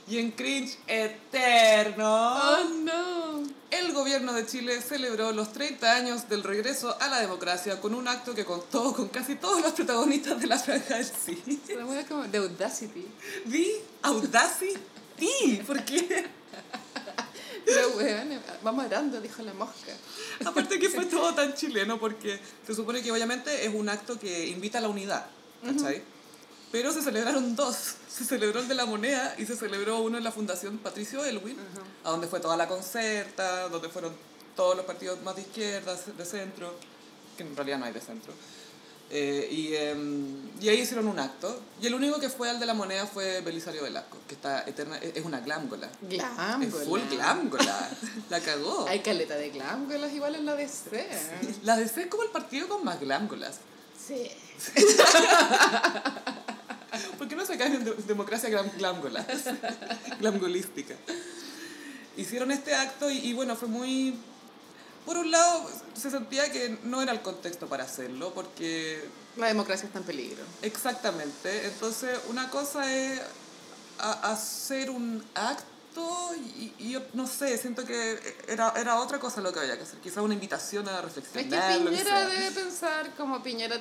Y en cringe eterno. Oh, no. El gobierno de Chile celebró los 30 años del regreso a la democracia con un acto que contó con casi todos los protagonistas de la franja del sí. La como de Audacity. Vi Audacity. ¿Por qué? Pero weón, vamos orando, dijo la mosca. Aparte que fue todo tan chileno porque se supone que obviamente es un acto que invita a la unidad, ¿cachai? Pero se celebraron dos. Se celebró el de la moneda y se celebró uno en la Fundación Patricio Elwin, a donde fue toda la concerta, donde fueron todos los partidos más de izquierda, de centro, que en realidad no hay de centro. Eh, y, em, y ahí hicieron un acto. Y el único que fue al de la moneda fue Belisario Velasco, que está eterna, es es una glámgola. Glámgola. Es full glámgola. La cagó. Hay caleta de glámgolas igual en la DC. La DC es como el partido con más glándulas. Sí. ¿Por qué no se caen en de- democracia glam- glándulas? Glangolística. Hicieron este acto y, y bueno, fue muy... Por un lado, se sentía que no era el contexto para hacerlo, porque La democracia está en peligro. exactamente, entonces una cosa es a- hacer un acto y, y yo no sé, siento que era, era otra cosa lo que había que hacer, quizá una invitación a Es reflexionar. que lo que Piñera sea. debe pensar como Piñera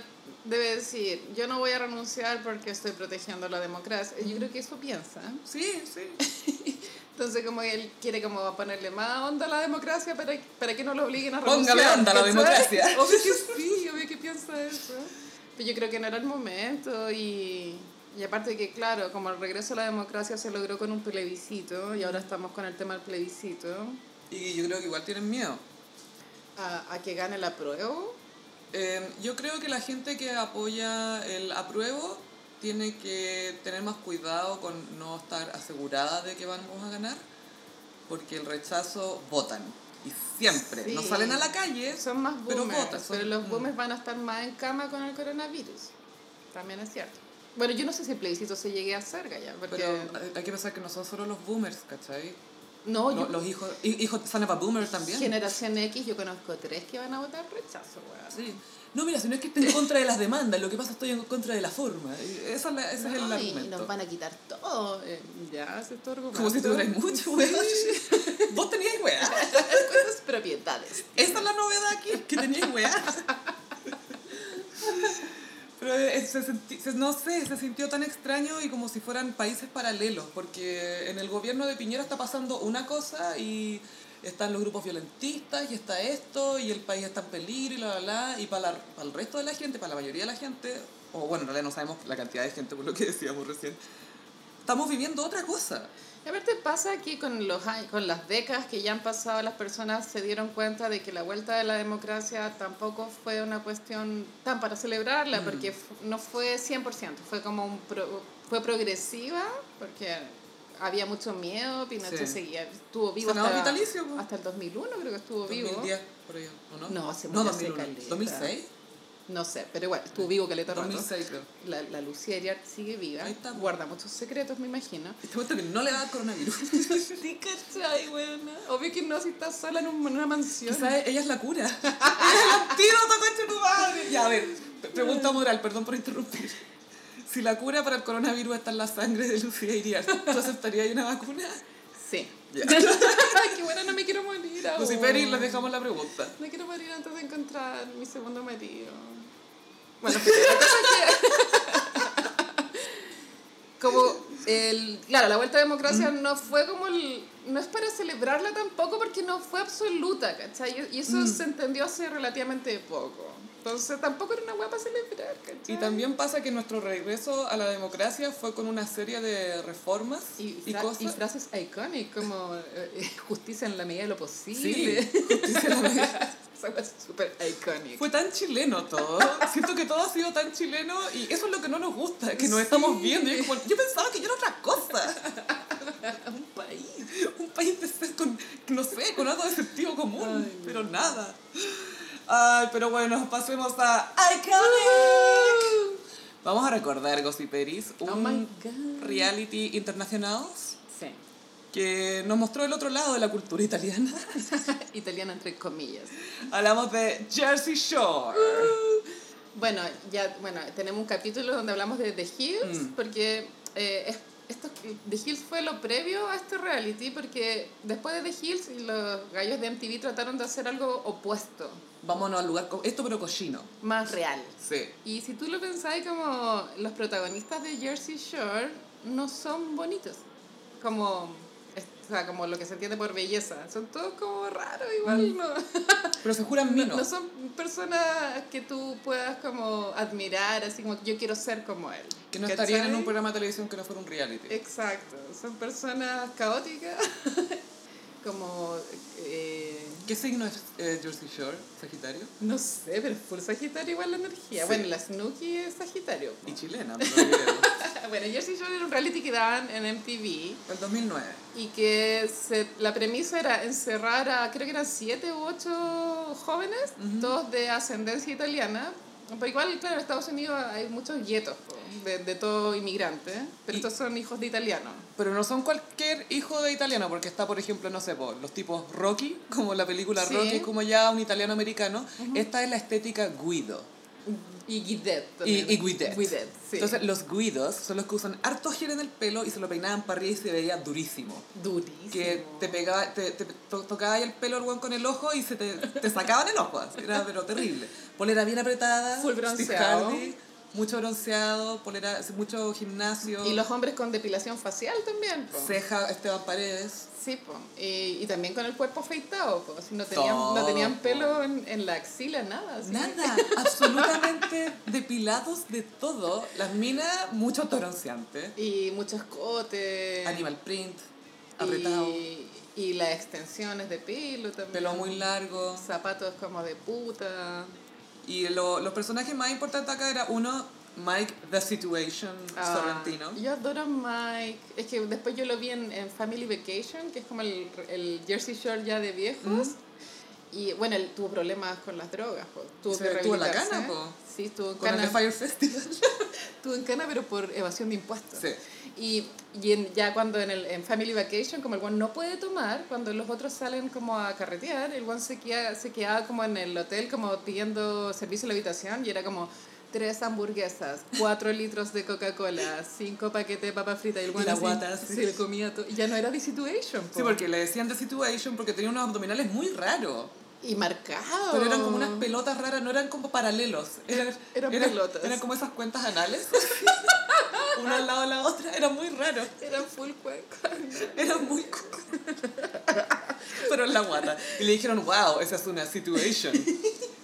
debe decir, yo no voy a renunciar porque estoy protegiendo la democracia. Yo creo que eso piensa. Sí, sí. Entonces como él quiere como ponerle más onda a la democracia para, para que no lo obliguen a renunciar. Póngale onda a la democracia. Obvio que sí, obvio que piensa eso. Pero yo creo que no era el momento y, y aparte de que claro, como el regreso a la democracia se logró con un plebiscito y ahora estamos con el tema del plebiscito, Y yo creo que igual tienen miedo. a, a que gane el apruebo. Eh, yo creo que la gente que apoya el apruebo tiene que tener más cuidado con no estar asegurada de que vamos a ganar, porque el rechazo votan. Y siempre. No salen a la calle, Son más pero boomers, votan. son- pero los boomers van a estar más en cama con el coronavirus. También es cierto. Bueno, yo no sé si el plebiscito se llegue a hacer, Gaya, porque... Pero hay- que pensar que no son solo los boomers, ¿cachai? no, Lo- yo- los hijos, hi- hijos son of a boomer también. Generación X, yo conozco tres que van a votar rechazo, weón. Sí. No, mira, si no es que esté en contra de las demandas, lo que pasa es que estoy en contra de la forma. Esa es la- ese es el No, y argumento. nos van a quitar todo. eh, ya, ese es tu argumento. Como si tuvierais mucho, weón. Vos teníais weá. ¿Cuántas propiedades? Esa es la novedad aquí, que teníais weá. Pero eh, se no sé, se sintió tan extraño y como si fueran países paralelos, porque en el gobierno de Piñera está pasando una cosa y están los grupos violentistas y está esto y el país está en peligro y la, la, la, y para, la- para el resto de la gente, para la mayoría de la gente, o bueno, en realidad no sabemos la cantidad de gente por lo que decíamos recién, estamos viviendo otra cosa. Y aparte pasa que con, los, con las décadas que ya han pasado, las personas se dieron cuenta de que la vuelta de la democracia tampoco fue una cuestión tan para celebrarla, Mm. porque no fue 100%, fue como un pro- fue progresiva, porque había mucho miedo, Pinochet Sí. seguía, estuvo vivo hasta, vitalicio, po. hasta el 2001, creo que estuvo vivo. 2010, por ahí, ¿o no? No, no, hace 2001. caleta. 2006. No sé, pero igual, estuvo vivo caleta rato. 2006 creo. La, la Lucía Iriart sigue viva, Ahí está. guarda muchos secretos, me imagino. Este momento que no le va a dar coronavirus. Sí, cachai, weona. Obvio que no, si estás sola en, un- en una mansión. Quizás ella es la cura. antídoto, concha tu madre. Ya, a ver, pre- pregunta moral, perdón por interrumpir. Si la cura para el coronavirus está en la sangre de Lucía Iriart, ¿tú aceptarías una vacuna? Sí. Ya. Ay, qué buena, no me quiero morir ahora. Lucy Perry, les dejamos la pregunta. No quiero morir antes de encontrar mi segundo marido. Bueno, pero la cosa es que... Como el... Claro, la vuelta a democracia no fue como el... No es para celebrarla tampoco porque no fue absoluta, ¿cachai? Y eso se entendió hace relativamente poco. Entonces tampoco era una hueá para celebrar, ¿cachai? Y también pasa que nuestro regreso a la democracia fue con una serie de reformas Y, y, cosas. y frases icónicas como eh, justicia en la medida de lo posible. Sí, justicia en la medida. Esa es súper icónica. Fue tan chileno todo. Siento que todo ha sido tan chileno y eso es lo que no nos gusta, que nos estamos viendo. Y como, yo pensaba que yo era otra cosa. un país. Un país de ser con, no sé, con algo de sentido común, Ay, pero nada. Ay, pero bueno, pasemos a Iconic. Vamos a recordar, Gossiperis, un Oh my God. reality internacional Sí. Que nos mostró el otro lado de la cultura italiana. Italiana entre comillas. Hablamos de Jersey Shore. Bueno, ya, bueno, tenemos un capítulo donde hablamos de The Hills, Mm. porque eh, es- esto, The Hills fue lo previo a este reality, porque después de The Hills los gallos de MTV trataron de hacer algo opuesto, Vámonos al lugar, esto pero cochino. más real. Sí. Y si tú lo pensáis como los protagonistas de Jersey Shore no son bonitos, como, o sea, como lo que se entiende por belleza, son todos como raros igual, ¿no? Pero se juran No, minos. no son personas que tú puedas como admirar, así como yo quiero ser como él. que no ¿cachai? estarían en un programa de televisión que no fuera un reality. Exacto, son personas caóticas, como, eh, ¿Qué signo es eh, Jersey Shore? ¿Sagitario? no sé, pero full Sagitario igual la energía. Sí. Bueno, la Snooki es Sagitario. Y chilena, no bueno, Jersey Shore era un reality que daban en MTV El 2009. y que se, la premisa era encerrar a, creo que eran siete u ocho jóvenes, todos de ascendencia italiana. Pero igual, claro, en Estados Unidos hay muchos guetos de, de todo inmigrante, pero Y- estos son hijos de italianos. Pero no son cualquier hijo de italiano, porque está, por ejemplo, no sé, po, los tipos Rocky, como la película Sí. Rocky, como ya un italiano americano. Esta es la estética Guido. Y Guidet también. y Guidet. Guidet, sí. Entonces, los Guidos son los que usan harto gel en el pelo y se lo peinaban para arriba y se veía durísimo. Durísimo. Que te pegaba, te, te to- tocaba ahí el pelo weón con el ojo y se te, te sacaban el ojo. así, Era pero terrible. Polera bien apretada. Full bronceado. Harvey, mucho bronceado, polera, mucho gimnasio. Y los hombres con depilación facial también. po. Ceja Esteban Paredes. Sí, po. Y, y también con el cuerpo afeitado, po. No tenían, no tenían pelo en, en la axila, nada. Nada, absolutamente depilados de todo. Las minas, mucho bronceante. Y mucho escote. Animal print, apretado, Y, y las extensiones de pelo también. pelo muy largo. Zapatos como de puta. Y lo- los personajes más importantes acá era uno, Mike The Situation Ah, Sorrentino. Yo adoro a Mike. Es que después yo lo vi en, en Family Vacation, que es como el, el Jersey Shore ya de viejos. Y bueno, él tuvo problemas con las drogas. po. Tuvo Se que estuvo en la cana, po. Sí, estuvo en Con el cana. The Fire Festival. Estuvo en cana, pero por evasión de impuestos. Sí. Y, y en- ya cuando en, el, en Family Vacation, como el one no puede tomar, cuando los otros salen como a carretear, el one se, queda, se quedaba como en el hotel, como pidiendo servicio en la habitación, y era como tres hamburguesas, cuatro litros de Coca-Cola, cinco paquetes de papas fritas, y el guata, sí. se comía todo. Y ya no era The Situation, po. Sí, porque le decían The Situation porque tenía unos abdominales muy raros. Y marcado. Pero eran como unas pelotas raras, no eran como paralelos. Eran, Eran pelotas. Eran como esas cuentas anales. Una al lado de la otra. Era muy raro. Eran full cueca. Era muy. Pero en la guata. Y le dijeron, wow, esa es una situation.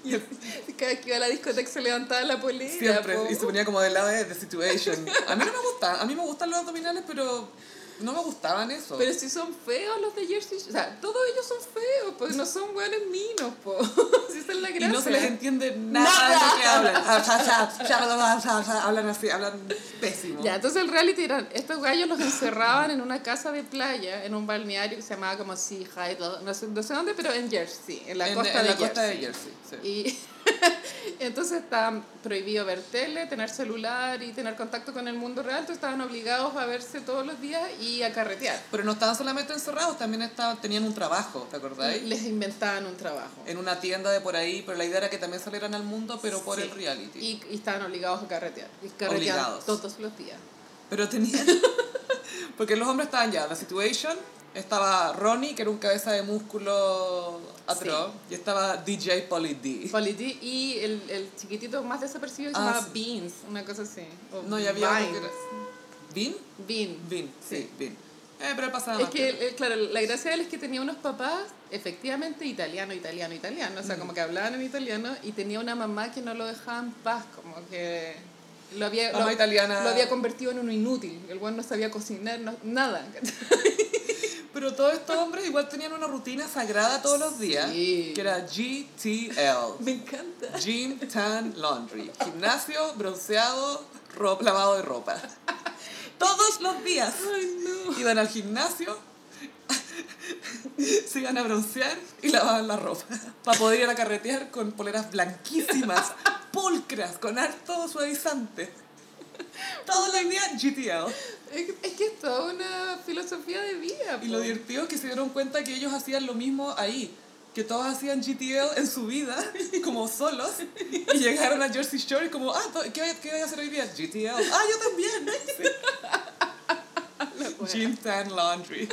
Y Cada vez que iba a la discoteca se levantaba la polilla. siempre, po. y se ponía como del lado de the situation. A mí no me gusta, a mí me gustan los abdominales, pero No me gustaban eso. Pero si son feos los de Jersey. O sea, todos ellos son feos, pues no son buenos minos, po. si esa es la y gracia. no se les entiende nada, de lo que hablan. Hablan así, hablan pésimo. Ya, entonces el reality eran, estos gallos los encerraban en una casa de playa, en un balneario que se llamaba como Sea High, no sé, no sé dónde, pero en Jersey, en la en, costa en de la costa Jersey. de Jersey. sí. Y entonces estaban prohibido ver tele, tener celular y tener contacto con el mundo real, entonces estaban obligados a verse todos los días y a carretear. Pero no estaban solamente encerrados, también estaban, tenían un trabajo, ¿te acordáis? Les inventaban un trabajo. En una tienda de por ahí, pero la idea era que también salieran al mundo, pero por Sí. el reality. Y, y estaban obligados a carretear. Y carreteaban Obligados. todos los días. Pero tenían... Porque los hombres estaban ya, la situation, estaba Ronnie, que era un cabeza de músculo atroz, y estaba DJ Polly D. Polly D y el, el chiquitito más desapercibido se Ah, llamaba sí. Beans, una cosa así. O No, ya había otro que Vines. era... ¿Bean? Bean. Bean, sí, Sí. Bean. Eh, pero pasaba Es que, eh, claro, la gracia de él es que tenía unos papás, efectivamente, italiano, italiano, italiano. O sea, Mm. como que hablaban en italiano y tenía una mamá que no lo dejaba en paz, como que lo había, lo, italiana. lo había convertido en un inútil. El buen no sabía cocinar, no- nada. Pero todos estos hombres igual tenían una rutina sagrada todos los días, Sí. que era GTL. Me encanta. Gym, tan, laundry. Gimnasio, bronceado, ro- lavado de ropa. Todos los días. Ay, no. Iban al gimnasio, se iban a broncear y lavaban la ropa. Para poder ir a carretear con poleras blanquísimas, pulcras, con harto suavizante. Todos los días GTL. Es, que- es toda una filosofía de vida. Y lo divertido es que se dieron cuenta que ellos hacían lo mismo ahí. Que todos hacían GTL en su vida, como solos. Y llegaron a Jersey Shore y como, ah, ¿qué voy, qué voy a hacer hoy día? GTL. Ah, yo también. Wea. Gym, tan, laundry.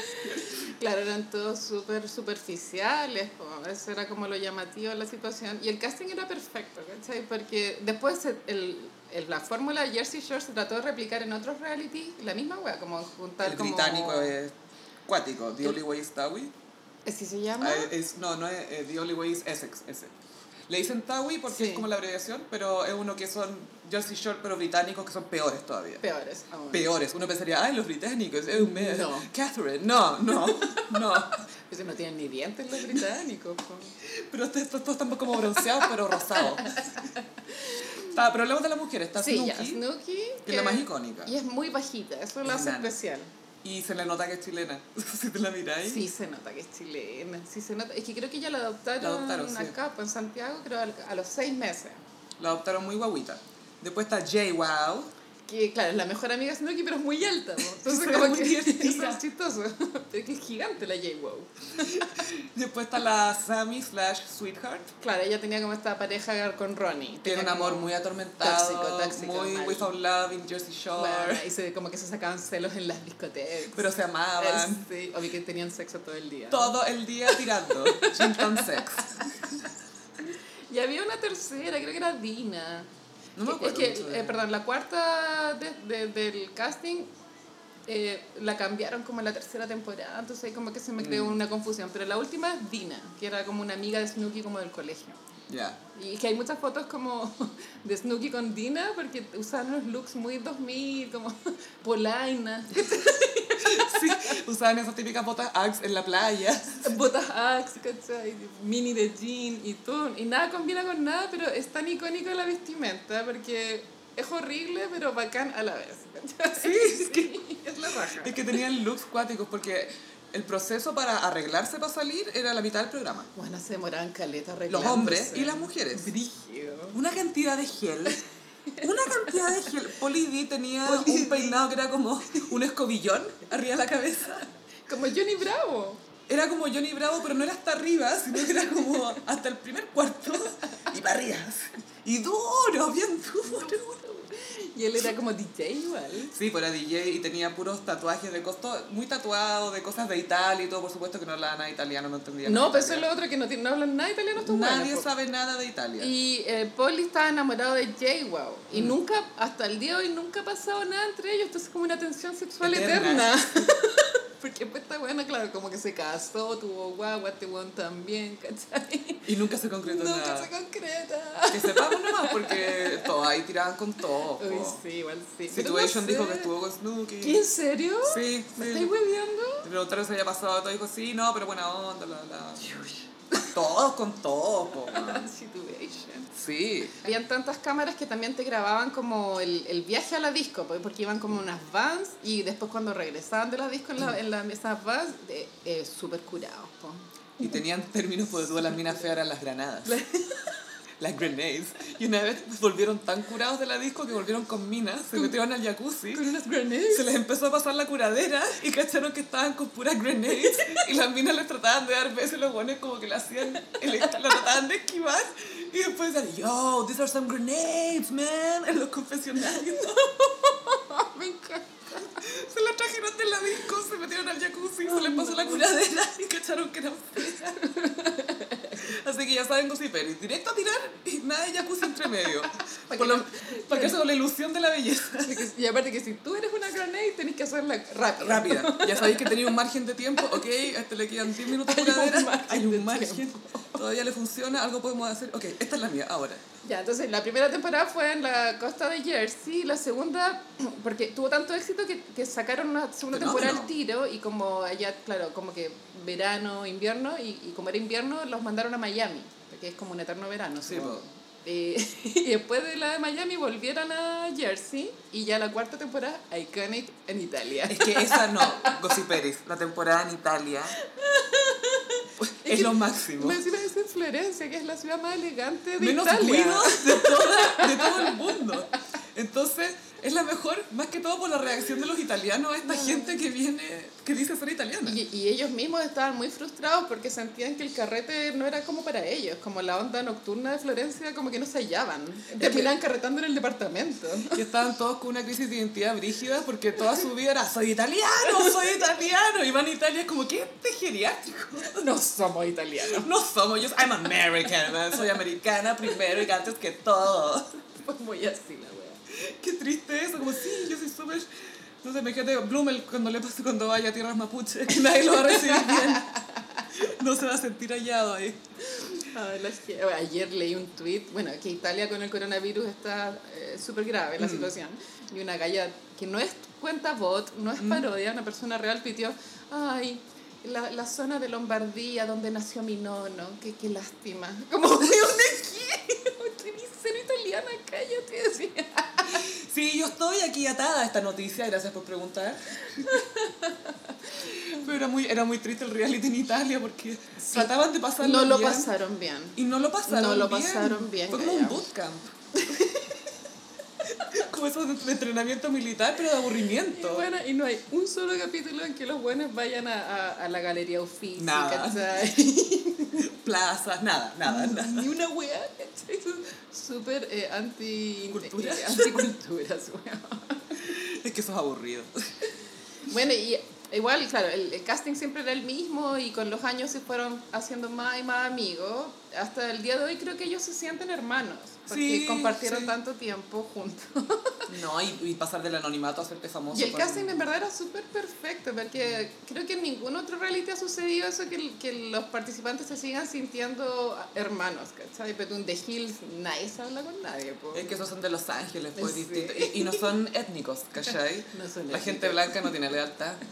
Claro, eran todos súper superficiales, po. eso era como lo llamativo de la situación. Y el casting era perfecto, ¿cachai? Porque después el, el- la fórmula de Jersey Shore se trató de replicar en otros reality, la misma wea, como juntar El como... británico es cuático. The Only Way is Towie. ¿Así se llama? Ah, es, no, no es eh, The Only Way is Essex. ese. Le dicen Towie porque Sí. es como la abreviación, pero es uno que son Jersey Shore, pero británicos que son peores todavía. Peores aún. Peores. Uno pensaría, ay, los británicos, es un mes. No. Catherine, no, no, no. Pues no tienen ni dientes los británicos. po. Pero estos, estos todos están como bronceados, pero rosados. Está, pero hablamos de las mujeres. Está Sí, Snooki, ya, Snooki. que es la más icónica. Y es muy bajita, eso lo Es hace especial. Y se le nota que es chilena. si te la miráis. Sí, se nota que es chilena. Sí, se nota. Es que creo que ya la adoptaron, La adoptaron, sí. acá, pues, en Santiago, creo a los seis meses. La adoptaron muy guaguita. Después está Jay Wow. Que claro, es la mejor amiga de Snooki, pero es muy alta. ¿no? Entonces, como que divertida. es chistoso. Pero es que es gigante la J-Wow. Después está la Sammy slash Sweetheart. Claro, ella tenía como esta pareja con Ronnie. Tiene un amor muy atormentado. tóxico, tóxico, muy mal. without love in Jersey Shore. Bueno, y se, como que se sacaban celos en las discotecas. Pero se amaban. Sí, obvio que tenían sexo todo el día. Todo el día tirando. Tan sex. Y había una tercera, creo que era Dina. No me Que- acuerdo Es que, eh, perdón, la cuarta de, de- del casting eh, la cambiaron como en la tercera temporada, entonces como que se me creó Mm. una confusión. Pero la última es Dina, que era como una amiga de Snooki como del colegio. Ya. Y que hay muchas fotos como de Snooki con Dina porque usaban unos looks muy 2000, como polaina, Sí, usaban esas típicas botas Axe en la playa. botas Axe, ¿cachai? Mini de jean y todo. Y nada combina con nada, pero es tan icónico la vestimenta porque es horrible, pero bacán a la vez. ¿cachai? Sí, es que, Es la raja. es que tenían looks cuáticos porque el proceso para arreglarse para salir era la mitad del programa. Bueno, se demoraban caleta Los arreglándose. hombres y las mujeres. Brígido. Una cantidad de gel. Una cantidad de gel. Polly D tenía un D. peinado que era como un escobillón arriba de la cabeza. Como Johnny Bravo. Era como Johnny Bravo, pero no era hasta arriba, sino que era como hasta el primer cuarto y para arriba. Y duro, bien duro. Y él era como DJ igual. Sí, pues era DJ y tenía puros tatuajes de costo, muy tatuados, de cosas de Italia y todo, por supuesto que no hablaban nada italiano, no entendía No, pero eso es lo otro que no, tiene- no hablan nada italiano estos Nadie buenos, sabe nada de Italia. Y eh, Polly estaba enamorado de J-Wow. Y Mm. nunca, hasta el día de hoy, nunca ha pasado nada entre ellos. Entonces, como una tensión sexual Eterna. eterna. Porque pues esta buena, claro, como que se casó, tuvo guagua, este weón también, ¿cachai? Y nunca se concretó Nunca nada. se concreta. Que sepamos nomás, porque todos ahí tiraban con todo. Uy, po. sí, igual sí. Situation no dijo que estuvo con Snooki. ¿Qué, en serio? Sí, ¿Me sí. estáis hueviando? Le preguntaron si había pasado, todo dijo, sí, no, pero buena onda, la, la. Todos con todo, po. Situation. Sí. Habían tantas cámaras que también te grababan como el, el viaje a la disco, porque iban como unas vans y después cuando regresaban de la disco en, la, en la, esas vans, eh, eh, súper curados. po. Y tenían términos, porque todas las minas feas eran las granadas. Las grenades. Y una vez volvieron tan curados de la disco que volvieron con minas, se metieron al jacuzzi. Con unas grenades. Se les empezó a pasar la curadera y cacharon que estaban con puras grenades y las minas les trataban de dar besos y los buenos como que le hacían, lo trataban de esquivar y después decían, yo, these are some grenades, man, en los confesionarios. Me encanta. Se las trajeron de la disco, se metieron al jacuzzi, se les pasó la curadera y cacharon que eran feas. Así que ya saben, gossiperis, directo a tirar y nada de jacuzzi entre medio. Pa' Por que Para que eso con la ilusión de la belleza. Y aparte que si tú eres una grenade, tenés que hacerla rápido. Rápida. Ya sabéis que tenía un margen de tiempo, ok, a este le quedan 10 minutos de Hay un curadera, margen hay un margen, todavía le funciona, algo podemos hacer, ok, esta es la mía, ahora. Ya, entonces la primera temporada fue en la costa de Jersey, la segunda, porque tuvo tanto éxito que, que sacaron una segunda temporada al tiro y como allá, claro, como que verano, invierno, y, y como era invierno, los mandaron a Miami, porque es como un eterno verano. Sí. Eh, y después de la de Miami volvieron a Jersey y ya la cuarta temporada, Iconic en Italia. Es que esa no, Gossiperis, la temporada en Italia es, que lo máximo. Me encima es en Florencia, que es la ciudad más elegante de Menos Italia. ruido de, toda- de todo el mundo. Entonces, es la mejor, más que todo por la reacción de los italianos a esta gente que viene, que dice ser italiana. Y, y ellos mismos estaban muy frustrados porque sentían que el carrete no era como para ellos, como la onda nocturna de Florencia, como que no se hallaban. Terminaban carretando en el departamento. Y estaban todos con una crisis de identidad brígida porque toda su vida era soy italiano, soy italiano. Y van a Italia es como, ¿qué este geriátrico? No somos italianos. No somos, yo I'm American, soy americana primero y antes que todo. Pues muy así la. Qué triste eso, como sí, yo soy súper... Entonces imagínate Blumel cuando le pase cuando vaya a tierras mapuche, que nadie lo va a recibir bien. No se va a sentir hallado ahí. Ayer leí un tweet, bueno, que Italia con el coronavirus está eh, súper grave la situación. Y una galla que no es cuenta bot, no es parodia, una persona real pitió, ay, la, la zona de Lombardía donde nació mi nono, qué, qué lástima. Como, ¿de dónde qué? Tenés cero italiana, cállate, decía. Sí, yo estoy aquí atada a esta noticia, gracias por preguntar. Pero era muy, era muy triste el reality en Italia porque trataban de pasarlo No lo bien pasaron bien. Y no lo pasaron No lo bien. pasaron bien, Fue como un bootcamp. como eso de entrenamiento militar, pero de Y aburrimiento. bueno, y no hay un solo capítulo en que los buenos vayan a, a, a la galería Uffizi, Nada. Plazas, nada, nada, nada. Ni una. Son Súper eh, anti... ¿Cultura? eh, anticulturas. Es que eso es aburrido. Bueno, y igual, claro, el, el casting siempre era el mismo y con los años se fueron haciendo más y más amigos. Hasta el día de hoy creo que ellos se sienten hermanos, porque Sí, compartieron sí. tanto tiempo juntos. No, y, y pasar del anonimato a hacerte famoso. Y el casting en verdad era súper perfecto, porque creo que en ningún otro reality ha sucedido eso, que, que los participantes se sigan sintiendo hermanos, ¿cachai? Pero en The Hills nadie se habla con nadie, po. Es que esos son de Los Ángeles, pues Sí. Y, y no son étnicos, ¿cachai? No son La gente blanca no tiene lealtad.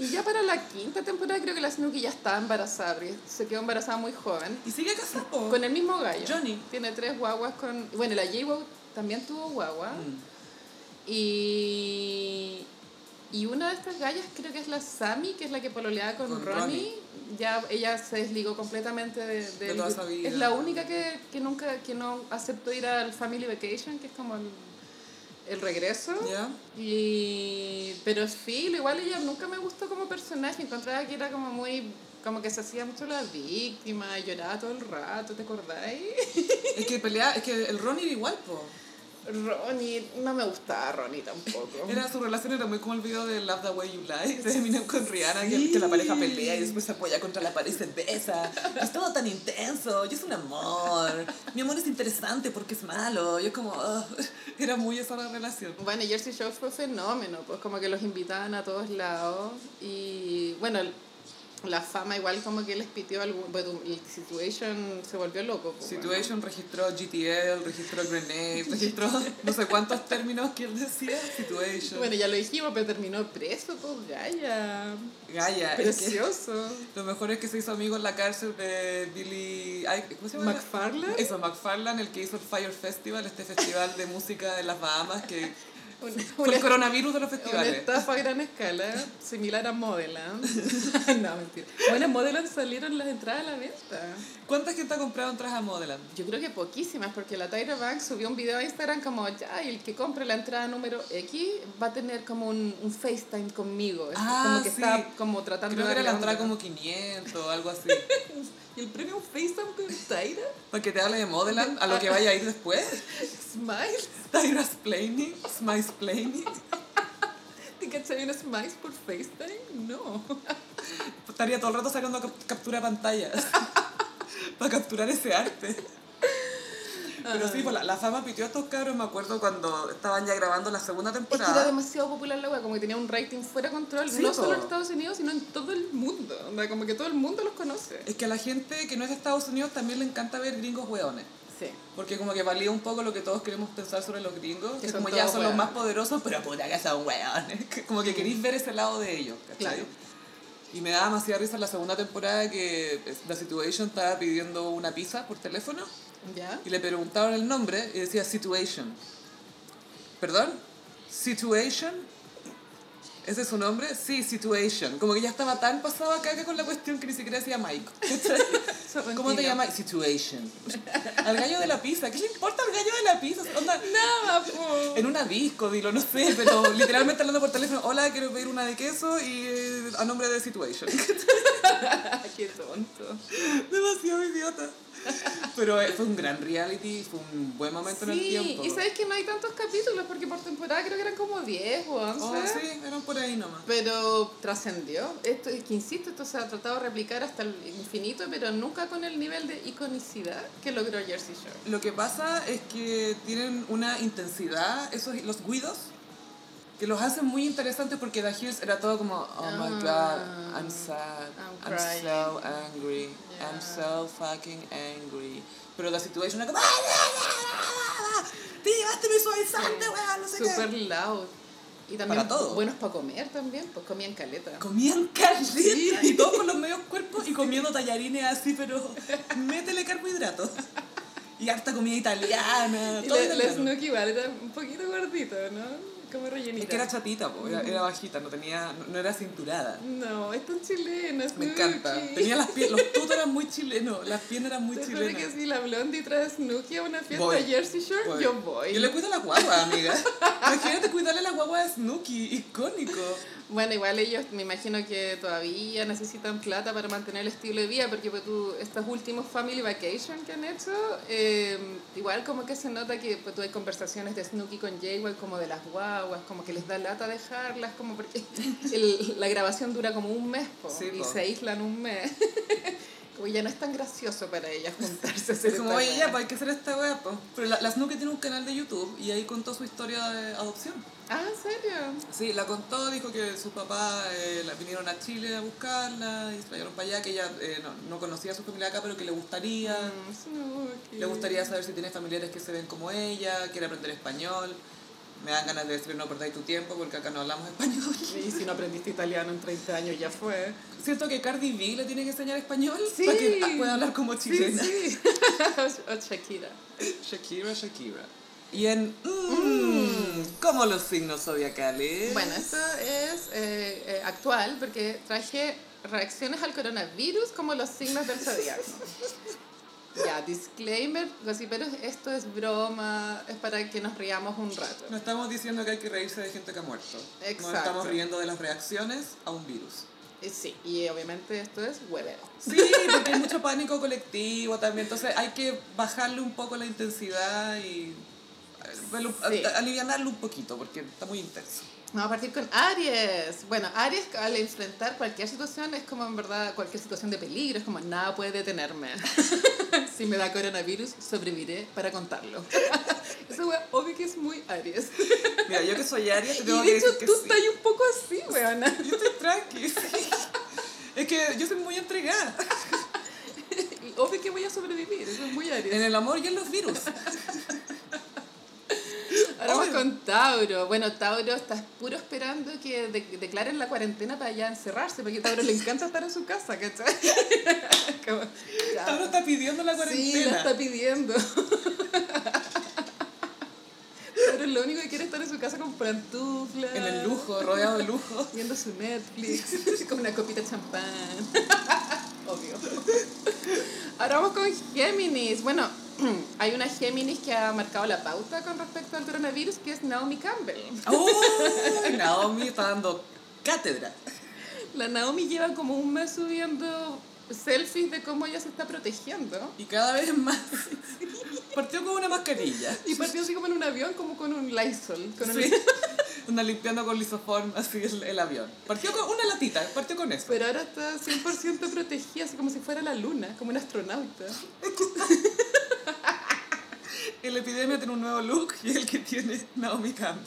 Y ya para la quinta temporada creo que la Snooki ya estaba embarazada, se quedó embarazada muy joven. Y sigue casado. Con el mismo gallo. Johnny. Tiene tres guaguas con... Bueno, la J-Wo también tuvo guagua. Mm. Y... Y una de estas gallas creo que es la Sammy, que es la que pololeaba con, Con Ronnie. Ronnie. Ya ella se desligó completamente de, del- toda esa vida. Es la única que, que nunca que no aceptó ir al Family Vacation, que es como el, el regreso. Y, pero sí, igual ella nunca me gustó como personaje, encontraba que era como muy, como que se hacía mucho la víctima, lloraba todo el rato, ¿te acordáis? Es que pelea, es que el Ronnie era igual, po. Ronnie, no me gustaba Ronnie tampoco. Era, su relación era muy como el video de Love the Way You Lie de Eminem con Rihanna, que, que la pareja pelea y después se apoya contra la pared y se besa. Es todo tan intenso, y es un amor. Mi amor es interesante porque es malo. Yo como, ugh, era muy esa la relación. Bueno, Jersey Shore fue fenómeno, pues como que los invitaban a todos lados y bueno, la fama igual como que les pitió algún, bueno, el Situation se volvió loco. pues, bueno. Situation registró GTL, registró Grenade, registró no sé cuántos términos que él decía. Situation. Bueno, ya lo dijimos, pero terminó preso, pues Gaia. Gaia, es que Precioso. lo mejor es que se hizo amigo en la cárcel de Billy... ¿Cómo se llama? McFarlane. Eso, McFarlane, el que hizo el Fire Festival, este festival de música de las Bahamas que Un- fue el una- coronavirus de los Una festivales. estafa a gran escala, similar a Modeland. no, mentira. Bueno, en Modeland salieron las entradas a la venta. ¿Cuánta gente ha comprado entradas a Modeland? Yo creo que poquísimas, porque la Tyra Banks subió un video a Instagram como, ya, y el que compre la entrada número X va a tener como un, un FaceTime conmigo. Ah, como que sí. está como tratando Creo que de era la entrada como 500 o algo así. ¿Y el premio un FaceTime con Tyra? Para que te hable de Modeland, a lo que vaya a ir después. ¿Smiles? Tyra's Planning, Smiles Planning. ¿Te cachai una Smiles por FaceTime? No. Estaría todo el rato sacando cap- captura de pantallas. Para capturar ese arte. Pero sí, pues la, la fama pitió a estos cabros, me acuerdo cuando estaban ya grabando la segunda Es que temporada. era demasiado popular la wea, como que tenía un rating fuera de control, Sí, no po. solo en Estados Unidos, sino en todo el mundo. Onda, como que todo el mundo los conoce. Es que a la gente que no es de Estados Unidos también le encanta ver gringos hueones. Sí. Porque como que valía un poco lo que todos queremos pensar sobre los gringos, Que que como ya son los más poderosos, pero puta que son hueones. Que Como que queréis ver ese lado de ellos, ¿cachai? Claro. Y me daba demasiada risa en la segunda temporada que The Situation estaba pidiendo una pizza por teléfono ¿Ya? y le preguntaron el nombre y decía Situation. ¿Perdón? ¿Situation? ¿Ese es su nombre? Sí, Situation. Como que ya estaba tan pasado acá que con la cuestión que ni siquiera decía Mike. ¿Cómo te llamas? Situation. Al gallo de la pizza. ¿Qué le importa al gallo de la pizza? Onda, Nada, po. en una disco, dilo, no sé, pero literalmente hablando por teléfono, hola, quiero pedir una de queso y eh, a nombre de Situation. Qué tonto. Demasiado idiota. Pero eh, fue un gran reality, fue un buen momento en el Sí, tiempo. y sabes que no hay tantos capítulos porque por temporada creo que eran como 10 o 11. Oh, sí, eran por ahí nomás. Pero trascendió. Esto, es que insisto, esto se ha tratado de replicar hasta el infinito, pero nunca con el nivel de iconicidad que logró Jersey Shore. Lo que pasa es que tienen una intensidad, esos los guidos, que los hacen muy interesantes porque The Hills era todo como, oh my god, Ah, I'm sad, I'm I'm, crying." so angry, I'm Yeah. so fucking angry. Pero The Situation era como, "Ah, ah, ah, ah, te llevaste mi suavizante, weón, no sé Super qué. loud. Y también Para todo. buenos para comer también, pues comían caleta. Comían caleta y todos con los medios cuerpos y comiendo tallarines así, pero métele carbohidratos. Y harta comida italiana, Y todo la, la. Snooki igual era un poquito gordito, ¿no? Como rellenita. Es que era chatita, po, era, era bajita, no, tenía, no, no era cinturada. No, es tan chilena, Me Snooki. encanta. Tenía las piernas, los tutos eran muy chilenos, las piernas eran muy Te juro que chilenas. si la Blondie trae Snooki a una fiesta Voy, de Jersey Shore, Voy. yo voy. Yo le cuido la guagua, amiga. Imagínate cuidarle la guagua a Snooki, icónico. Bueno, igual ellos me imagino que todavía necesitan plata para mantener el estilo de vida, porque pues, tú, estos últimos Family Vacation que han hecho, eh, igual como que se nota que pues, tú hay conversaciones de Snooki con J-Way como de las guaguas, como que les da lata dejarlas, como porque el- la grabación dura como un mes po, Sí, y po. se aíslan un mes. como ya no es tan gracioso para ellas juntarse Es como, oye, ya, pues hay que hacer esta wea, po. Pero la, la tiene un canal de YouTube y ahí contó su historia de adopción. Ah, ¿en serio? Sí, la contó, dijo que sus papás eh, la vinieron a Chile a buscarla y se trajeron para allá, que ella eh, no, no conocía a su familia acá, pero que le gustaría. Mm. Le gustaría saber si tiene familiares que se ven como ella, quiere aprender español. Me dan ganas de decir no perdáis tu tiempo porque acá no hablamos español. Y si no aprendiste italiano en 30 años, ya fue. Siento que Cardi B le tiene que enseñar español Sí. para que pueda hablar como chilena. Sí, sí. o Shakira. Shakira, Shakira. Y en mm, como los signos zodiacales. Bueno, esto es eh, eh, actual porque traje reacciones al coronavirus como los signos del zodiaco. Ya, disclaimer, pero esto es broma, es para que nos riamos un rato. No estamos diciendo que hay que reírse de gente que ha muerto. Exacto. estamos riendo de las reacciones a un virus. Eh, Sí, y obviamente esto es hueveo. Sí, porque hay mucho pánico colectivo también. Entonces hay que bajarle un poco la intensidad y velo- Sí. a- alivianarlo un poquito porque está muy intenso. Vamos a partir con Aries. Bueno, Aries al enfrentar cualquier situación es como en verdad cualquier situación de peligro, es como nada puede detenerme. si me da coronavirus, sobreviviré para contarlo. Eso, wea, obvio que es muy Aries. Mira, yo que soy Aries te Y tengo de que hecho decir que tú sí. estás un poco así, weona. Yo estoy tranqui. sí. Es que yo soy muy entregada. Y Obvio que voy a sobrevivir, eso es muy Aries. En el amor y en los virus. Con Tauro. Bueno, Tauro está puro esperando que de- declaren la cuarentena para ya encerrarse, porque a Tauro le encanta estar en su casa, ¿cachai? Como. Tauro está pidiendo la Sí, cuarentena. la está pidiendo. Tauro lo único que quiere es estar en su casa con pantuflas. En el lujo, rodeado de lujo. Viendo su Netflix, con una copita de champán. Obvio. Ahora vamos con Géminis. Bueno, hay una Géminis que ha marcado la pauta con respecto al coronavirus, que es Naomi Campbell. ¡Oh! Naomi está dando cátedra. La Naomi lleva como un mes subiendo selfies de cómo ella se está protegiendo. Y cada vez más. Partió con una mascarilla. Y partió así como en un avión, como con un Lysol. Con un- Anda limpiando con lisoform así el, el avión. Partió con una latita, partió con eso. Pero ahora está 100% protegida, así como si fuera la luna, como un astronauta. La epidemia tiene un nuevo look y el que tiene Naomi Campbell.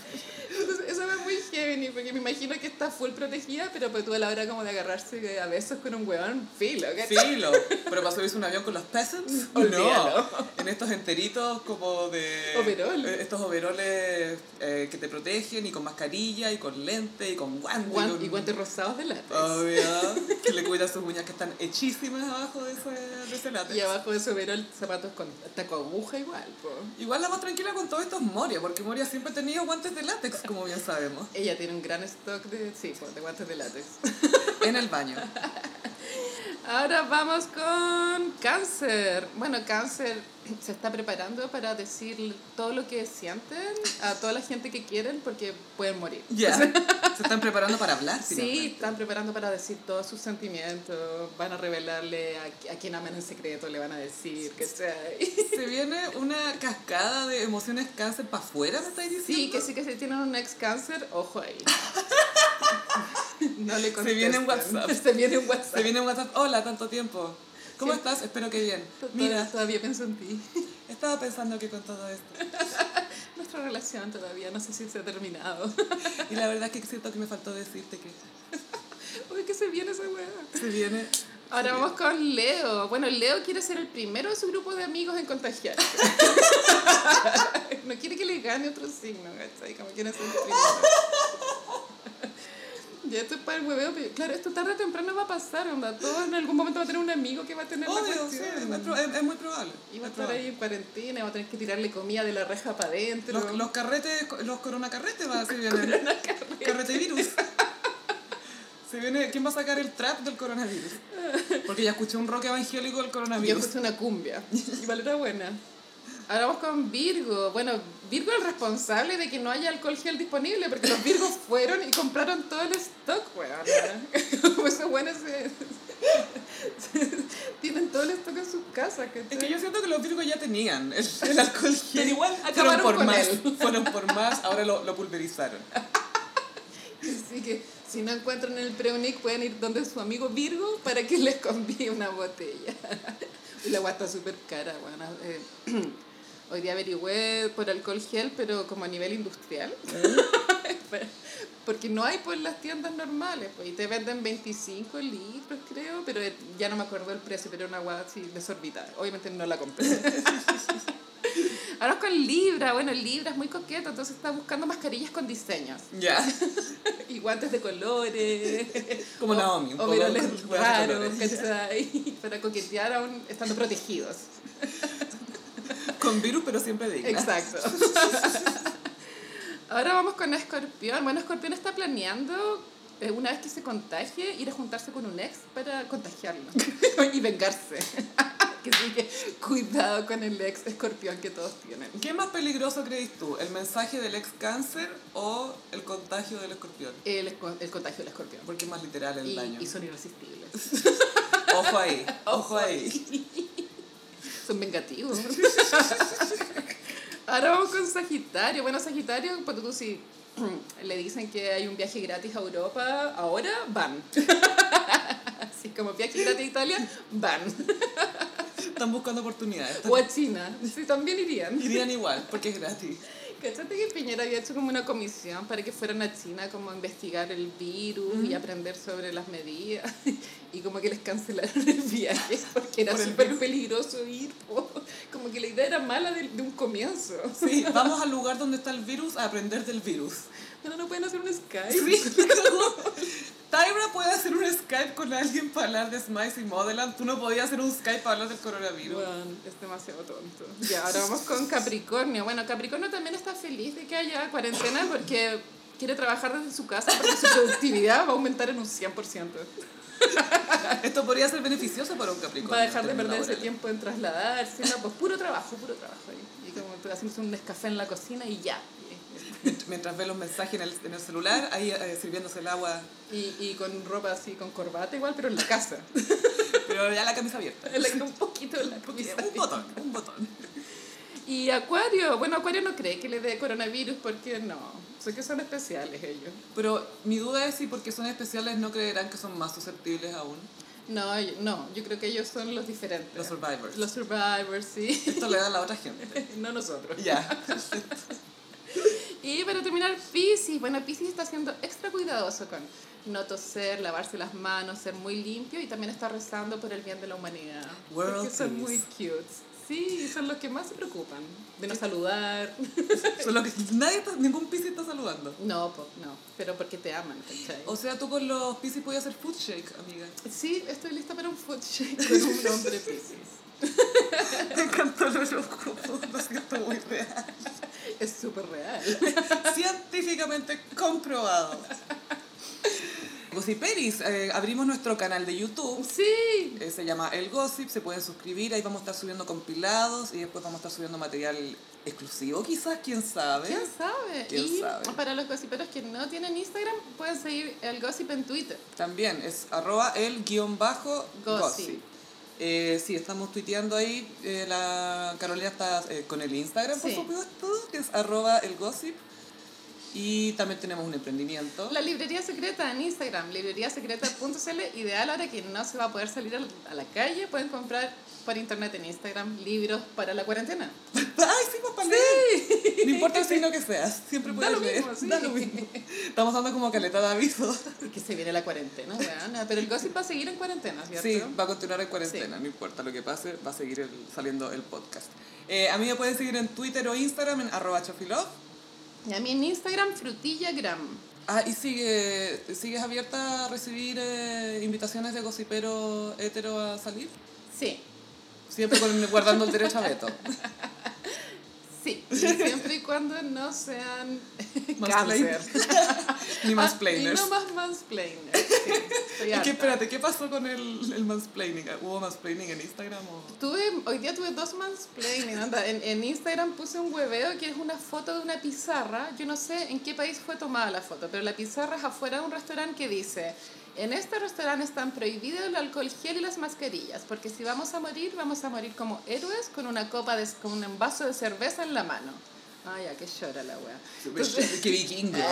Entonces, eso es muy heavy, porque me imagino que está full protegida, pero pues tú a la hora como de agarrarse a besos con un huevón, filo, ¿cachai? Filo. Pero para subirse un avión con los peasants, Olvídalo. no. En estos enteritos como de... Overol. eh, Estos overoles eh, que te protegen y con mascarilla y con lente y con guantes. Guan- con- y guantes rosados de látex. Obvio. Que le cuida sus uñas que están hechísimas abajo de ese, de ese látex. Y abajo de su verol zapatos con taco aguja igual, po. Igual la más tranquila con todo esto es Moria, porque Moria siempre ha tenido guantes de látex, como bien sabemos. Ella tiene un gran stock de, sí, po, de guantes de látex. En el baño. Ahora vamos con cáncer. Bueno, cáncer se está preparando para decir todo lo que sienten a toda la gente que quieren porque pueden morir. Ya. Se están preparando para hablar, Sí, finalmente. están preparando para decir todos sus sentimientos, van a revelarle a, a quien aman en secreto, le van a decir, ¿cachai? Se viene una cascada de emociones cáncer para afuera, ¿me estáis diciendo? Sí, que sí que si tienen un ex cáncer, ojo ahí. No le Se viene un. WhatsApp. Se viene un WhatsApp. Se viene un WhatsApp, hola, tanto tiempo. ¿Cómo Sí. estás? Espero que bien. Mira, Mira, todavía pienso en ti. estaba pensando que con todo esto. Nuestra relación todavía no sé si se ha terminado. Y la verdad es que siento que me faltó decirte que Uy, que se viene esa weá. se viene... Ahora vamos con Leo. Bueno, Leo quiere ser el primero de su grupo de amigos en contagiar. no quiere que le gane otro signo, ¿cachai? Como quiere ser el primero. Ya esto es para el hueveo, pero claro, esto tarde o temprano va a pasar, onda. Todos en algún momento va a tener un amigo que va a tener la Obvio, sí, cuestión. es, pro- es- es muy probable. Y va a es estar probable. ahí en cuarentena, va a tener que tirarle comida de la reja para adentro. Los, los carretes, los coronacarretes va a ser vienen. Carrete virus. Se viene, ¿quién va a sacar el trap del coronavirus? Porque ya escuché un rock evangélico del Yo coronavirus. escuché una cumbia. Igual era buena. Ahora vamos con Virgo. Bueno, Virgo es el responsable de que no haya alcohol gel disponible porque los Virgos fueron y compraron todo el stock, weón. Esos buenos se- tienen todo el stock en sus casas. ¿cachai? Es que yo siento que los virgos ya tenían el, el alcohol gel. Pero igual fueron acabaron por con más. él. Fueron por más, ahora lo, lo pulverizaron. Así que si no encuentran el Preunic pueden ir donde su amigo Virgo para que les convíe una botella. Y la agua está súper cara, bueno. eh, hoy día averigüé por alcohol gel, pero como a nivel industrial. Porque no hay por las tiendas normales, pues, y te venden 25 litros, creo, pero ya no me acuerdo el precio, pero era una agua así desorbitada. Obviamente no la compré. Ahora con Libra, bueno, Libra es muy coqueto, entonces está buscando mascarillas con diseños. Ya. Y guantes de colores. Como Naomi, un O de raros. ¿cachai? Para coquetear aún estando protegidos. Con virus, pero siempre digna. Exacto. Ahora vamos con Escorpión. Bueno, Escorpión está planeando, eh, una vez que se contagie, ir a juntarse con un ex para contagiarlo y vengarse. que sí que cuidado con el ex escorpión que todos tienen. ¿Qué más peligroso crees tú? ¿El mensaje del ex cáncer o el contagio del escorpión? El, el contagio del escorpión. Porque es más literal el Y, daño. y son irresistibles. Ojo ahí, ojo ahí. Son vengativos. Ahora vamos con Sagitario. Bueno, Sagitario, pues tú si le dicen que hay un viaje gratis a Europa, ahora van. Así como viaje gratis a Italia, van. Están buscando oportunidades. O a China, sí, también irían. Irían igual, porque es gratis. ¿Cachate que Piñera había hecho como una comisión para que fueran a China como a investigar el virus y aprender sobre las medidas? Y como que les cancelaron el viaje porque era Por súper peligroso ir. po. Como que la idea era mala de, de un comienzo. Sí, vamos al lugar donde está el virus a aprender del virus. Pero no pueden hacer un Skype. Sí. Tyra puede hacer un Skype con alguien para hablar de Smice y Modeland. Tú no podías hacer un Skype para hablar del coronavirus. Bueno, es demasiado tonto. Ya, ahora vamos con Capricornio. Bueno, Capricornio también está feliz de que haya cuarentena porque quiere trabajar desde su casa porque su productividad va a aumentar en un 100%. Esto podría ser beneficioso para un Capricornio. Va a dejar de perder ese tiempo en trasladarse, no, pues puro trabajo, puro trabajo ahí. Y como haciéndose un café en la cocina y ya. Mient- Mientras ve los mensajes en el, en el celular, ahí eh, sirviéndose el agua, Y, y con ropa así, con corbata igual, pero en la casa. pero ya la camisa abierta. Un poquito la camisa. Un botón, un botón. Y Acuario, bueno, Acuario no cree que le dé coronavirus porque no, sé que son especiales ellos. Pero mi duda es si porque son especiales no creerán que son más susceptibles aún. No, no, yo creo que ellos son los diferentes. Los survivors. Los survivors, sí. Esto le da a la otra gente. no nosotros. Ya. Y para terminar, Pisces. Bueno, Pisces está siendo extra cuidadoso con no toser, lavarse las manos, ser muy limpio y también está rezando por el bien de la humanidad. World porque son muy cute. Sí, son los que más se preocupan. De no saludar. Solo que nadie está- ningún Piscis está saludando. No, po, no, pero porque te aman, ¿cachai? O sea, tú con los Piscis podías hacer food shake, amiga. Sí, estoy lista para un food shake con un hombre Pisces. Me encantó lo loco, lo siento muy real. Es súper real. Científicamente comprobado. Gossiperis, eh, abrimos nuestro canal de YouTube. Sí. eh, se llama El Gossip, se pueden suscribir, ahí vamos a estar subiendo compilados y después vamos a estar subiendo material exclusivo, quizás, quién sabe. ¿Quién sabe? ¿Quién y sabe? para los gossiperos que no tienen Instagram, pueden seguir el gossip en Twitter. También es arroba el guion bajo Gossip. gossip. Eh, sí, estamos tuiteando ahí. eh, la Carolina está eh, con el Instagram, Sí. por supuesto, que es arroba el gossip. Y también tenemos un emprendimiento. La librería secreta en Instagram, libreriasecreta.cl, ideal ahora que no se va a poder salir a la- a la calle, pueden comprar por internet en Instagram libros para la cuarentena. ¡Ay, sí, pues, para leer! No importa el signo que seas, siempre Da puedes lo leer. mismo, sí. Da lo mismo. Estamos dando como caleta de aviso. Que se viene la cuarentena, weón. Pero el gossip va a seguir en cuarentena, ¿cierto? Sí, va a continuar en cuarentena, Sí. no importa lo que pase, va a seguir el- saliendo el podcast. Eh, a mí me pueden seguir en Twitter o Instagram en arroba chofilov. Y a mí en Instagram, frutillagram. Ah, y sigue, ¿sigues abierta a recibir eh, invitaciones de gossiperos hetero a salir? Sí, Siempre con, guardando el derecho a veto. sí. Y siempre y cuando no sean cáncer. Ni Ah, mansplainers. y no más mansplainers. Sí, estoy ¿Y qué, harta. espérate, ¿qué pasó con el, el mansplaining? ¿Hubo mansplaining en Instagram o...? Tuve, hoy día tuve dos mansplaining. anda. En, en Instagram puse un hueveo que es una foto de una pizarra. Yo no sé en qué país fue tomada la foto, pero la pizarra es afuera de un restaurante que dice: En este restaurante están prohibidos el alcohol gel y las mascarillas, porque si vamos a morir, vamos a morir como héroes con una copa de, con un vaso de cerveza en la mano. Ay, ya, que llora la wea. Entonces- ¡Qué vikingo!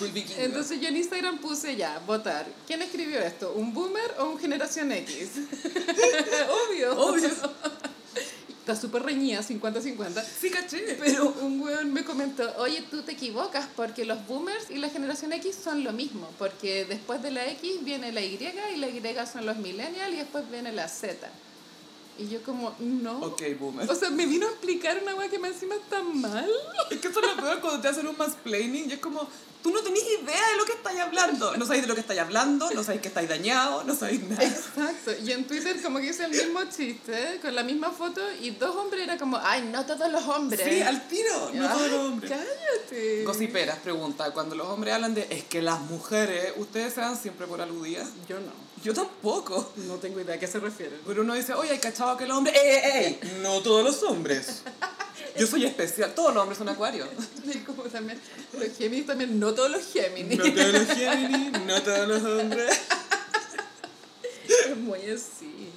Eh. Vikingo. Entonces yo en Instagram puse ya, votar. ¿Quién escribió esto? ¿Un boomer o un generación X? Obvio. Obvio. Está súper reñida, 50-50. Sí, caché. Pero un weón me comentó, oye, tú te equivocas porque los boomers y la generación X son lo mismo. Porque después de la X viene la Y y la Y son los millennials y después viene la Z. Y yo como, no. Ok, boomer. O sea, me vino a explicar una weá que me encima está mal. Es que eso es lo peor cuando te hacen un mansplaining y es como, tú no tenés idea de lo que estáis hablando. No sabéis de lo que estáis hablando, no sabéis que estáis dañados, no sabéis nada. Exacto. Y en Twitter como que hice el mismo chiste, con la misma foto, y dos hombres era como, ay, no todos los hombres. Sí, al tiro, no Ay, todos los hombres. Cállate. Gossiperas pregunta, cuando los hombres hablan de es que las mujeres, ¿ustedes se dan siempre por aludidas? Yo no. Yo tampoco. No tengo idea a qué se refieren. Pero uno dice, oye, hay cachado que los hombres... ¡Ey, ey, ey! No todos los hombres. Yo soy especial, todos los hombres son acuarios. Como también, los Géminis también, no todos los Géminis. No todos los Gemini, no todos los hombres. Es muy así.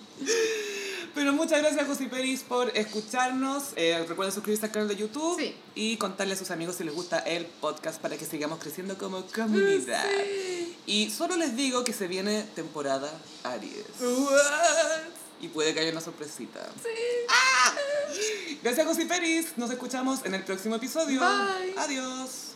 Pero muchas gracias, José Peris, por escucharnos. Eh, recuerden suscribirse al canal de YouTube Sí. y contarle a sus amigos si les gusta el podcast para que sigamos creciendo como comunidad. Y solo les digo que se viene temporada Aries. Y puede que haya una sorpresita. ¡Ah! Gracias, José Peris. Nos escuchamos en el próximo episodio. Bye. Adiós.